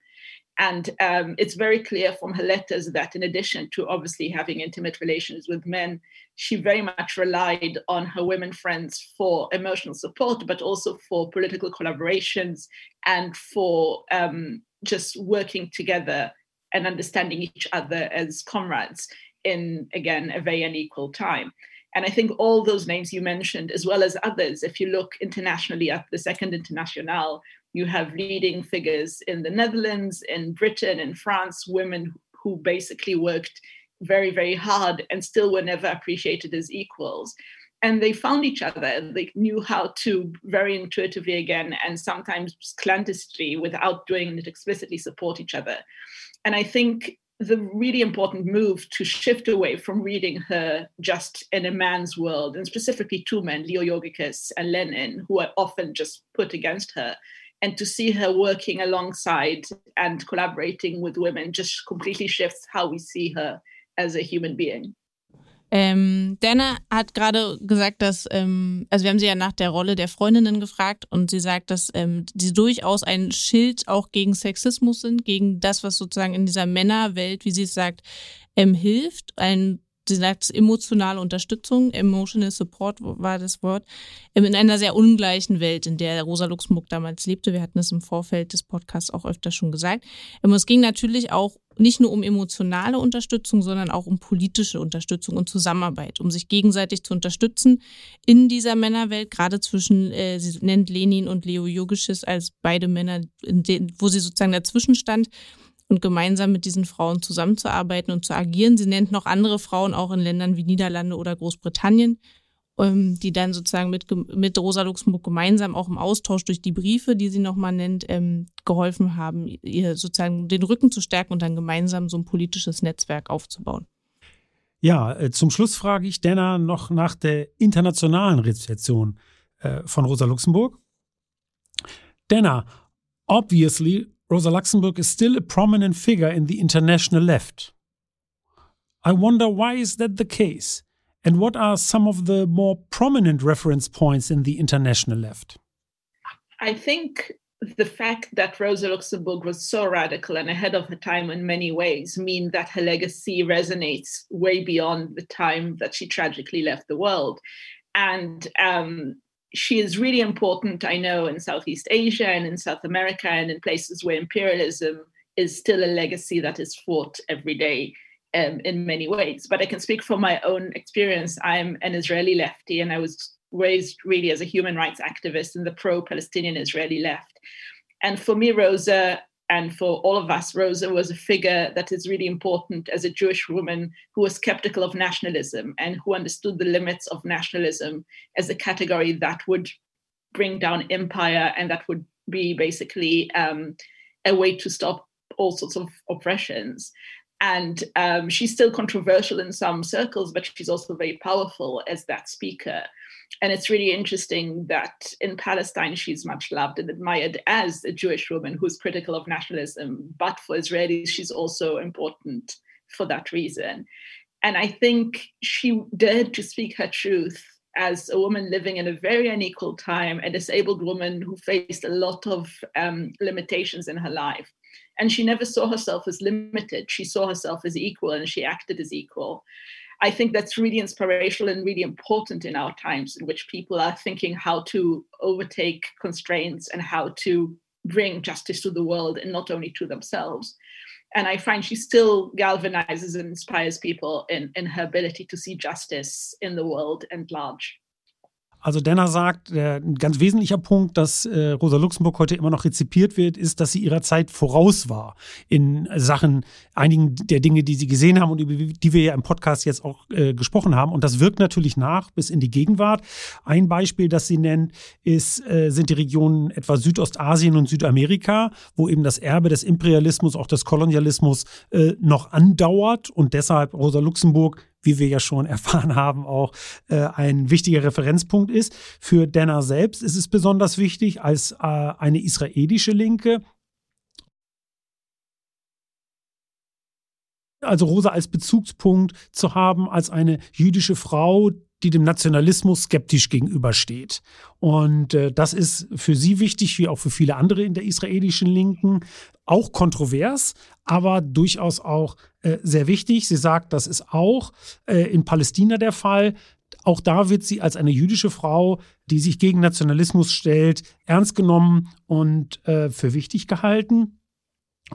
And um, it's very clear from her letters that, in addition to obviously having intimate relations with men, she very much relied on her women friends for emotional support, but also for political collaborations and for um, just working together and understanding each other as comrades in, again, a very unequal time. And I think all those names you mentioned, as well as others, if you look internationally at the Second Internationale, you have leading figures in the Netherlands, in Britain, in France, women who basically worked very, very hard and still were never appreciated as equals. And they found each other. They knew how to very intuitively again, and sometimes clandestinely, without doing it explicitly, support each other. And I think the really important move to shift away from reading her just in a man's world, and specifically two men, Leo Yogicus and Lenin, who are often just put against her, and to see her working alongside and collaborating with women just completely shifts how we see her as a human being. Ähm, Dana hat gerade gesagt, dass, ähm, also wir haben sie ja nach der Rolle der Freundinnen gefragt und sie sagt, dass ähm, sie durchaus ein Schild auch gegen Sexismus sind, gegen das, was sozusagen in dieser Männerwelt, wie sie es sagt, ähm, hilft, ein sie sagt emotionale Unterstützung, emotional support war das Wort, ähm, in einer sehr ungleichen Welt, in der Rosa Luxemburg damals lebte. Wir hatten es im Vorfeld des Podcasts auch öfter schon gesagt. Ähm, es ging natürlich auch nicht nur um emotionale Unterstützung, sondern auch um politische Unterstützung und Zusammenarbeit, um sich gegenseitig zu unterstützen in dieser Männerwelt, gerade zwischen, äh, sie nennt Lenin und Leo Yogisches als beide Männer, den, wo sie sozusagen dazwischen stand und gemeinsam mit diesen Frauen zusammenzuarbeiten und zu agieren. Sie nennt noch andere Frauen auch in Ländern wie Niederlande oder Großbritannien, ähm, die dann sozusagen mit, mit Rosa Luxemburg gemeinsam auch im Austausch durch die Briefe, die sie nochmal nennt, ähm, geholfen haben, ihr sozusagen den Rücken zu stärken und dann gemeinsam so ein politisches Netzwerk aufzubauen. Ja, äh, zum Schluss frage ich Dana noch nach der internationalen Rezeption äh, von Rosa Luxemburg. Dana, obviously Rosa Luxemburg is still a prominent figure in the international left. I wonder why is that the case? And what are some of the more prominent reference points in the international left? I think the fact that Rosa Luxemburg was so radical and ahead of her time in many ways mean that her legacy resonates way beyond the time that she tragically left the world. And um, she is really important, I know, in Southeast Asia and in South America and in places where imperialism is still a legacy that is fought every day um, in many ways. But I can speak from my own experience. I'm an Israeli lefty, and I was raised really as a human rights activist in the pro Palestinian Israeli left. And for me, Rosa and for all of us, Rosa was a figure that is really important as a Jewish woman who was skeptical of nationalism and who understood the limits of nationalism as a category that would bring down empire and that would be basically um, a way to stop all sorts of oppressions. And um, she's still controversial in some circles, but she's also very powerful as that speaker and it's really interesting that in Palestine she's much loved and admired as a Jewish woman who's critical of nationalism, but for Israelis she's also important for that reason. And I think she dared to speak her truth as a woman living in a very unequal time, a disabled woman who faced a lot of um, limitations in her life. And she never saw herself as limited. She saw herself as equal and she acted as equal. I think that's really inspirational and really important in our times in which people are thinking how to overtake constraints and how to bring justice to the world and not only to themselves. And I find she still galvanizes and inspires people in, in her ability to see justice in the world and large. Also Denner sagt, äh, ein ganz wesentlicher Punkt, dass äh, Rosa Luxemburg heute immer noch rezipiert wird, ist, dass sie ihrer Zeit voraus war in Sachen einigen der Dinge, die sie gesehen haben und über die wir ja im Podcast jetzt auch äh, gesprochen haben. Und das wirkt natürlich nach bis in die Gegenwart. Ein Beispiel, das sie nennt, ist, äh, sind die Regionen etwa Südostasien und Südamerika, wo eben das Erbe des Imperialismus, auch des Kolonialismus äh, noch andauert und deshalb Rosa Luxemburg wie wir ja schon [laughs] erfahren haben, auch äh, ein wichtiger Referenzpunkt ist. Für Denner selbst ist es besonders wichtig als äh, eine israelische Linke. Also Rosa als Bezugspunkt zu haben, als eine jüdische Frau, die dem Nationalismus skeptisch gegenübersteht. Und äh, das ist für sie wichtig, wie auch für viele andere in der israelischen Linken, auch kontrovers, aber durchaus auch äh, sehr wichtig. Sie sagt, das ist auch äh, in Palästina der Fall. Auch da wird sie als eine jüdische Frau, die sich gegen Nationalismus stellt, ernst genommen und äh, für wichtig gehalten.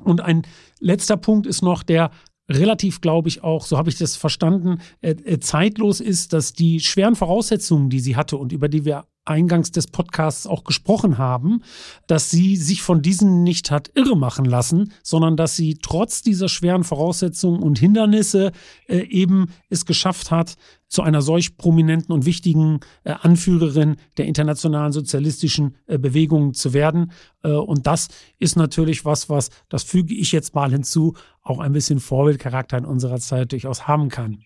Und ein letzter Punkt ist noch der relativ, glaube ich, auch, so habe ich das verstanden, äh, äh, zeitlos ist, dass die schweren Voraussetzungen, die sie hatte und über die wir eingangs des Podcasts auch gesprochen haben, dass sie sich von diesen nicht hat irre machen lassen, sondern dass sie trotz dieser schweren Voraussetzungen und Hindernisse äh, eben es geschafft hat, zu einer solch prominenten und wichtigen äh, Anführerin der internationalen sozialistischen äh, Bewegung zu werden. Äh, und das ist natürlich was, was, das füge ich jetzt mal hinzu, auch ein bisschen Vorbildcharakter in unserer Zeit durchaus haben kann.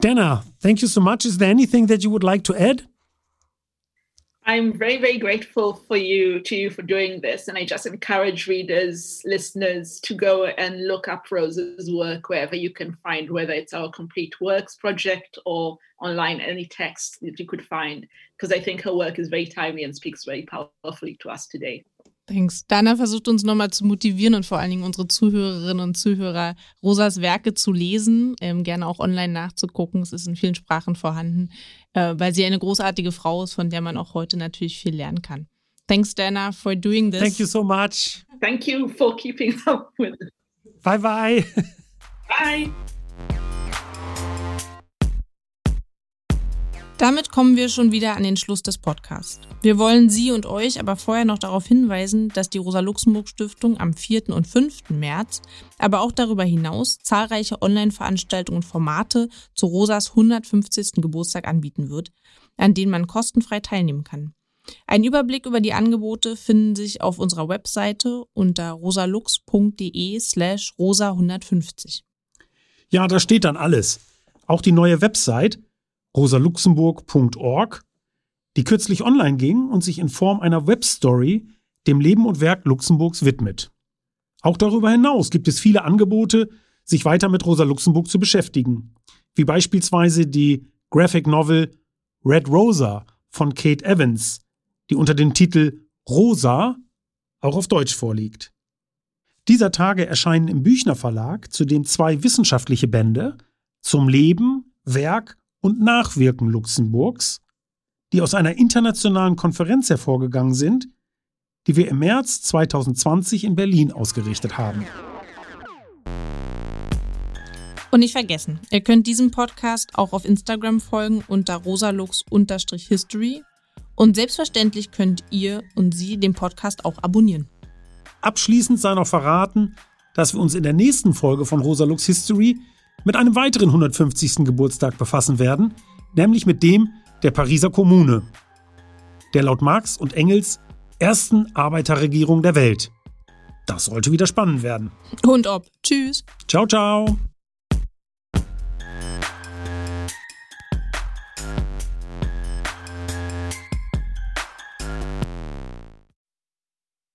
Dana, thank you so much. Is there anything that you would like to add? I'm very, very grateful for you to you for doing this. And I just encourage readers, listeners to go and look up Rose's work wherever you can find, whether it's our complete works project or online, any text that you could find, because I think her work is very timely and speaks very powerfully to us today. Thanks. Dana versucht uns nochmal zu motivieren und vor allen Dingen unsere Zuhörerinnen und Zuhörer, Rosas Werke zu lesen, ähm, gerne auch online nachzugucken. Es ist in vielen Sprachen vorhanden, äh, weil sie eine großartige Frau ist, von der man auch heute natürlich viel lernen kann. Thanks, Dana, for doing this. Thank you so much. Thank you for keeping up with it. Bye bye. Bye. Damit kommen wir schon wieder an den Schluss des Podcasts. Wir wollen Sie und euch aber vorher noch darauf hinweisen, dass die Rosa-Luxemburg-Stiftung am 4. und 5. März, aber auch darüber hinaus zahlreiche Online-Veranstaltungen und Formate zu Rosas 150. Geburtstag anbieten wird, an denen man kostenfrei teilnehmen kann. Ein Überblick über die Angebote finden sich auf unserer Webseite unter rosalux.de slash rosa150. Ja, da steht dann alles. Auch die neue Website rosaluxemburg.org, die kürzlich online ging und sich in Form einer Webstory dem Leben und Werk Luxemburgs widmet. Auch darüber hinaus gibt es viele Angebote, sich weiter mit Rosa Luxemburg zu beschäftigen, wie beispielsweise die Graphic Novel Red Rosa von Kate Evans, die unter dem Titel Rosa auch auf Deutsch vorliegt. Dieser Tage erscheinen im Büchner Verlag zudem zwei wissenschaftliche Bände zum Leben, Werk und Nachwirken Luxemburgs, die aus einer internationalen Konferenz hervorgegangen sind, die wir im März 2020 in Berlin ausgerichtet haben. Und nicht vergessen, ihr könnt diesem Podcast auch auf Instagram folgen unter rosalux-history und selbstverständlich könnt ihr und Sie den Podcast auch abonnieren. Abschließend sei noch verraten, dass wir uns in der nächsten Folge von Rosalux History mit einem weiteren 150. Geburtstag befassen werden, nämlich mit dem der Pariser Kommune, der laut Marx und Engels ersten Arbeiterregierung der Welt. Das sollte wieder spannend werden. Und ob. Tschüss. Ciao, ciao.